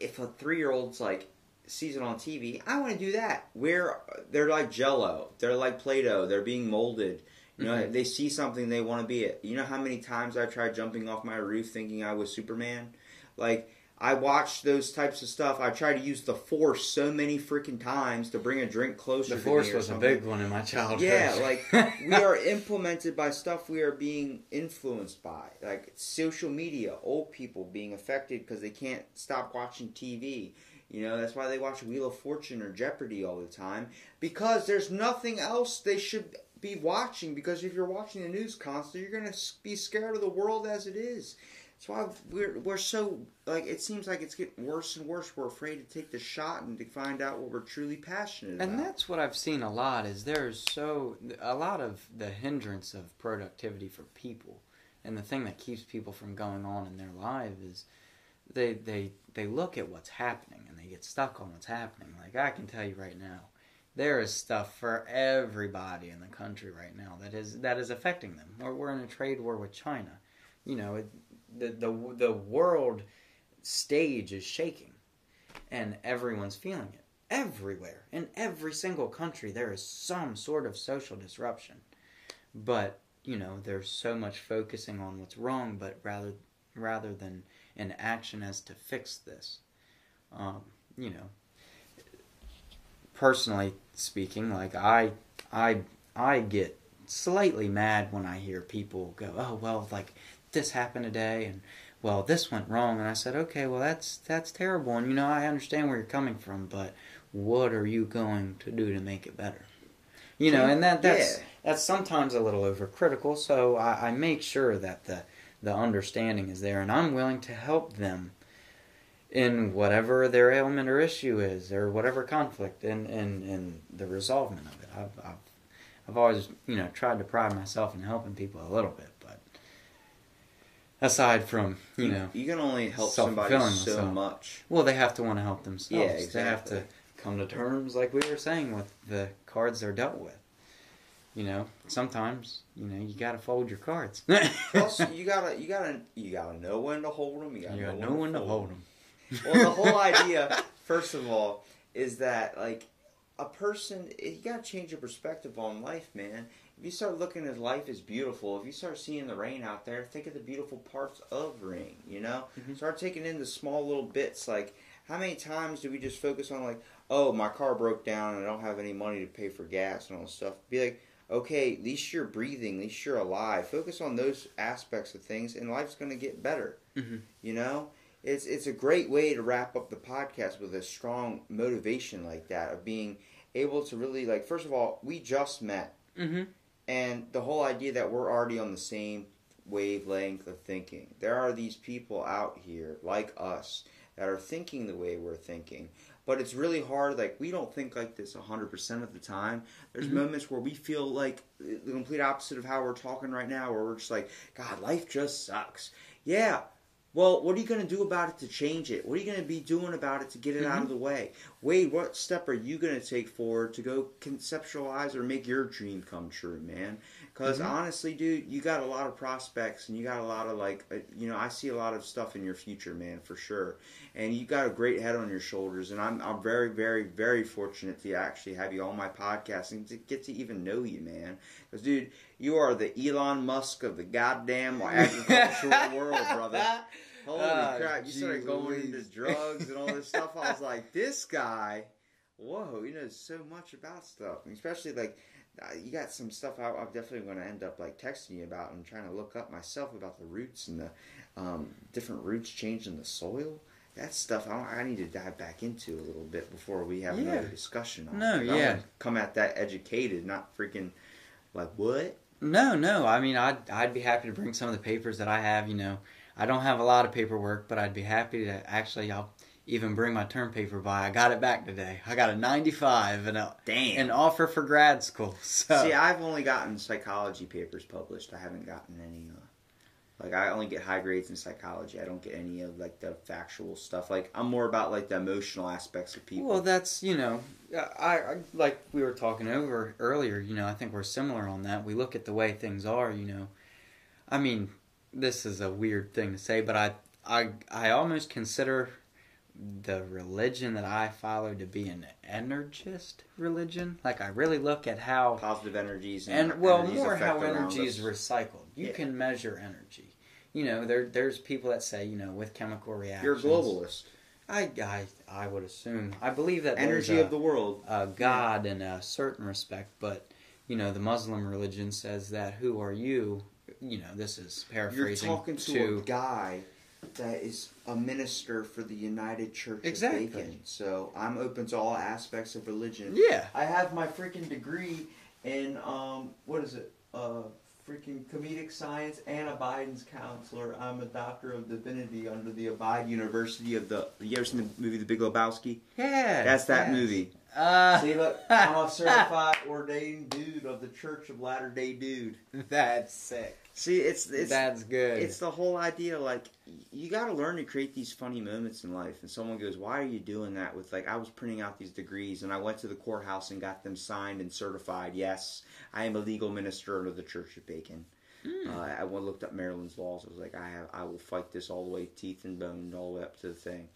Speaker 2: if a three year old's like sees it on TV, I want to do that. Where they're like Jello, they're like Play-Doh, they're being molded. You know,
Speaker 3: Mhm.
Speaker 2: they see something they want to be it. You know how many times I tried jumping off my roof thinking I was Superman? Like I watched those types of stuff. I tried to use the Force so many freaking times to bring a drink closer.
Speaker 3: The
Speaker 2: to
Speaker 3: force was a big one in my childhood.
Speaker 2: Yeah, like we are implemented by stuff we are being influenced by, like social media, old people being affected because they can't stop watching TV. You know, that's why they watch Wheel of Fortune or Jeopardy all the time because there's nothing else they should be watching. Because if you're watching the news constantly, you're going to be scared of the world as it is. That's why we're we're so like it seems like it's getting worse and worse. We're afraid to take the shot and to find out what we're truly passionate about.
Speaker 3: And that's what I've seen a lot is there's so a lot of the hindrance of productivity for people, and the thing that keeps people from going on in their life is they they they look at what's happening and they get stuck on what's happening. Like I can tell you right now, there is stuff for everybody in the country right now that is that is affecting them. We're, we're in a trade war with China. You know, it, the the the world stage is shaking, and everyone's feeling it everywhere in every single country. There is some sort of social disruption, but you know, there's so much focusing on what's wrong, but rather rather than in action as to fix this. Um, you know, personally speaking, like I, I, I get slightly mad when I hear people go, "Oh, well, like this happened today," and well, this went wrong, and I said, "Okay, well, that's that's terrible," and you know, I understand where you're coming from, but what are you going to do to make it better? You know, and that that's
Speaker 2: Yeah.
Speaker 3: that's sometimes a little overcritical, so I, I make sure that the the understanding is there, and I'm willing to help them in whatever their ailment or issue is, or whatever conflict, and in, in, the resolvement of it. I've, I've I've always you know tried to pride myself in helping people a little bit, but aside from you know,
Speaker 2: you can only help somebody so
Speaker 3: myself.
Speaker 2: much.
Speaker 3: well, they have to want to help themselves.
Speaker 2: Yeah, exactly.
Speaker 3: They have to come to terms, like we were saying, with the cards they're dealt with. You know, sometimes you know you got to fold your cards.
Speaker 2: Plus, you gotta you gotta you gotta know when to hold them. You gotta,
Speaker 3: you got
Speaker 2: know
Speaker 3: no one to hold them.
Speaker 2: well, the whole idea, first of all, is that like a person, you gotta change your perspective on life, man. If you start looking at life as beautiful, if you start seeing the rain out there, think of the beautiful parts of rain. You know,
Speaker 3: Mhm.
Speaker 2: start taking in the small little bits. Like, how many times do we just focus on like, oh, my car broke down and I don't have any money to pay for gas and all this stuff? Be like. Okay, at least you're breathing. At least you're alive. Focus on those aspects of things, and life's going to get better.
Speaker 3: Mhm.
Speaker 2: You know, it's it's a great way to wrap up the podcast with a strong motivation like that of being able to really like first of all we just met
Speaker 3: Mm-hmm.
Speaker 2: and the whole idea that we're already on the same wavelength of thinking there are these people out here like us that are thinking the way we're thinking but it's really hard like we don't think like this 100% of the time there's
Speaker 3: Mhm.
Speaker 2: moments where we feel like the complete opposite of how we're talking right now where we're just like god life just sucks yeah well, what are you going to do about it to change it? What are you going to be doing about it to get it out of the way? Wade, what step are you going to take forward to go conceptualize or make your dream come true, man? Because
Speaker 3: Mhm.
Speaker 2: honestly, dude, you got a lot of prospects and you got a lot of like, uh, you know, I see a lot of stuff in your future, man, for sure. And you got a great head on your shoulders. And I'm, I'm very, very, very fortunate to actually have you on my podcast and to get to even know you, man. Because, dude, you are the Elon Musk of the goddamn agricultural world, brother. Holy
Speaker 3: Ah,
Speaker 2: crap! You started going into drugs and all this stuff. I was like, this guy, whoa, he knows so much about stuff. And especially like, uh, you got some stuff I, I'm definitely going to end up like texting you about and trying to look up myself about the roots and the um, different roots changing the soil. That stuff I, I need to dive back into a little bit before we have
Speaker 3: Yeah.
Speaker 2: another discussion on.
Speaker 3: No,
Speaker 2: it.
Speaker 3: Yeah.
Speaker 2: wanna come at that educated, not freaking like what?
Speaker 3: No, no. I mean, I'd I'd be happy to bring some of the papers that I have. You know, I don't have a lot of paperwork, but I'd be happy to actually. I'll even bring my term paper by. I got it back today. I got a 95 and a,
Speaker 2: Damn.
Speaker 3: an offer for grad school. So
Speaker 2: See, I've only gotten psychology papers published. I haven't gotten any. Uh, like, I only get high grades in psychology. I don't get any of like the factual stuff. Like, I'm more about like the emotional aspects of people.
Speaker 3: Well, that's you know, I, I like we were talking over earlier. You know, I think we're similar on that. We look at the way things are. You know, I mean, this is a weird thing to say, but I I I almost consider the religion that I follow to be an energist religion. Like I really look at how
Speaker 2: positive energies and,
Speaker 3: and well
Speaker 2: energies
Speaker 3: more how energy is recycled. You
Speaker 2: Yeah.
Speaker 3: can measure energy. You know, there there's people that say you know with chemical reactions.
Speaker 2: You're a globalist.
Speaker 3: I, I, I would assume. I believe that
Speaker 2: Energy
Speaker 3: a,
Speaker 2: of the world.
Speaker 3: a God in a certain respect, but you know the Muslim religion says that who are you? You know, this is paraphrasing.
Speaker 2: You're talking to, a guy that is a minister for the United Church
Speaker 3: Exactly.
Speaker 2: of Bacon. So I'm open to all aspects of religion.
Speaker 3: yeah,
Speaker 2: I have my freaking degree in um what is it? Uh freaking comedic science and a Biden's counselor. I'm a doctor of divinity under the Abide University of the. You ever seen the movie The Big Lebowski?
Speaker 3: Yeah.
Speaker 2: That's that
Speaker 3: yes.
Speaker 2: movie.
Speaker 3: Uh,
Speaker 2: See, look, I'm a certified ordained dude of the Church of Latter Day Dude.
Speaker 3: that's sick.
Speaker 2: See, it's it's
Speaker 3: that's good.
Speaker 2: it's the whole idea. Like, you got to learn to create these funny moments in life. And someone goes, "Why are you doing that?" With like, I was printing out these degrees, and I went to the courthouse and got them signed and certified. Yes, I am a legal minister of the Church of Bacon.
Speaker 3: Hmm.
Speaker 2: Uh, I went looked up Maryland's laws. I was like, I have, I will fight this all the way, teeth and bone, all the way up to the thing.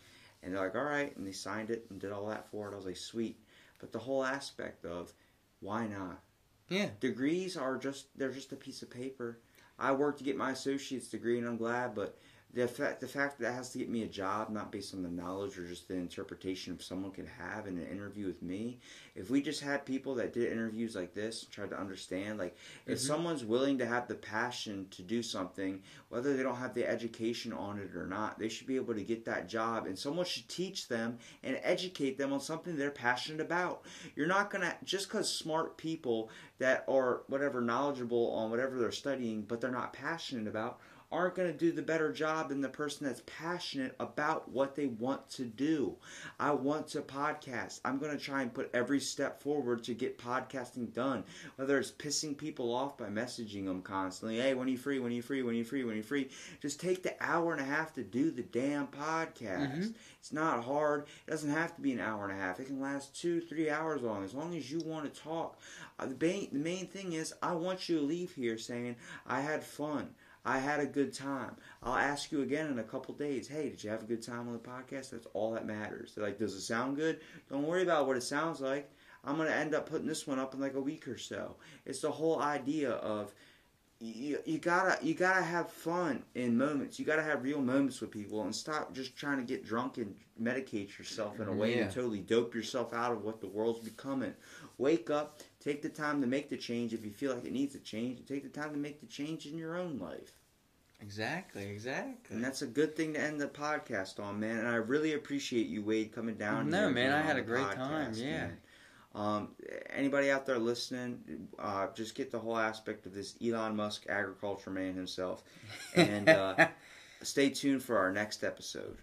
Speaker 2: And they're like, all right, and they signed it and did all that for it. I was like, sweet. But the whole aspect of why not?
Speaker 3: Yeah.
Speaker 2: Degrees are just they're just a piece of paper. I worked to get my associate's degree, and I'm glad, but the fact the fact that it has to get me a job, not based on the knowledge or just the interpretation of someone can have in an interview with me. If we just had people that did interviews like this, and tried to understand, like if
Speaker 3: Mhm.
Speaker 2: someone's willing to have the passion to do something, whether they don't have the education on it or not, they should be able to get that job, and someone should teach them and educate them on something they're passionate about. You're not gonna just because smart people that are whatever knowledgeable on whatever they're studying, but they're not passionate about, aren't going to do the better job than the person that's passionate about what they want to do. I want to podcast. I'm going to try and put every step forward to get podcasting done. Whether it's pissing people off by messaging them constantly, hey, when are you free? When are you free? When are you free? When are you free? Just take the hour and a half to do the damn podcast.
Speaker 3: Mhm.
Speaker 2: It's not hard. It doesn't have to be an hour and a half. It can last two, three hours long as long as you want to talk. Uh, the, main, the main thing is, I want you to leave here saying, I had fun. I had a good time. I'll ask you again in a couple days. Hey, did you have a good time on the podcast? That's all that matters. They're like, does it sound good? Don't worry about what it sounds like. I'm gonna end up putting this one up in like a week or so. It's the whole idea of you, you gotta you gotta have fun in moments. You gotta have real moments with people and stop just trying to get drunk and medicate yourself in a way
Speaker 3: Yeah.
Speaker 2: and totally dope yourself out of what the world's becoming. Wake up, take the time to make the change if you feel like it needs a change, and take the time to make the change in your own life.
Speaker 3: Exactly. Exactly.
Speaker 2: And that's a good thing to end the podcast on, man. And I really appreciate you, Wade, coming down.
Speaker 3: No, man, I had a great time, yeah.
Speaker 2: man. Um, anybody out there listening, uh, just get the whole aspect of this Elon Musk agriculture man himself, and uh, stay tuned for our next episode.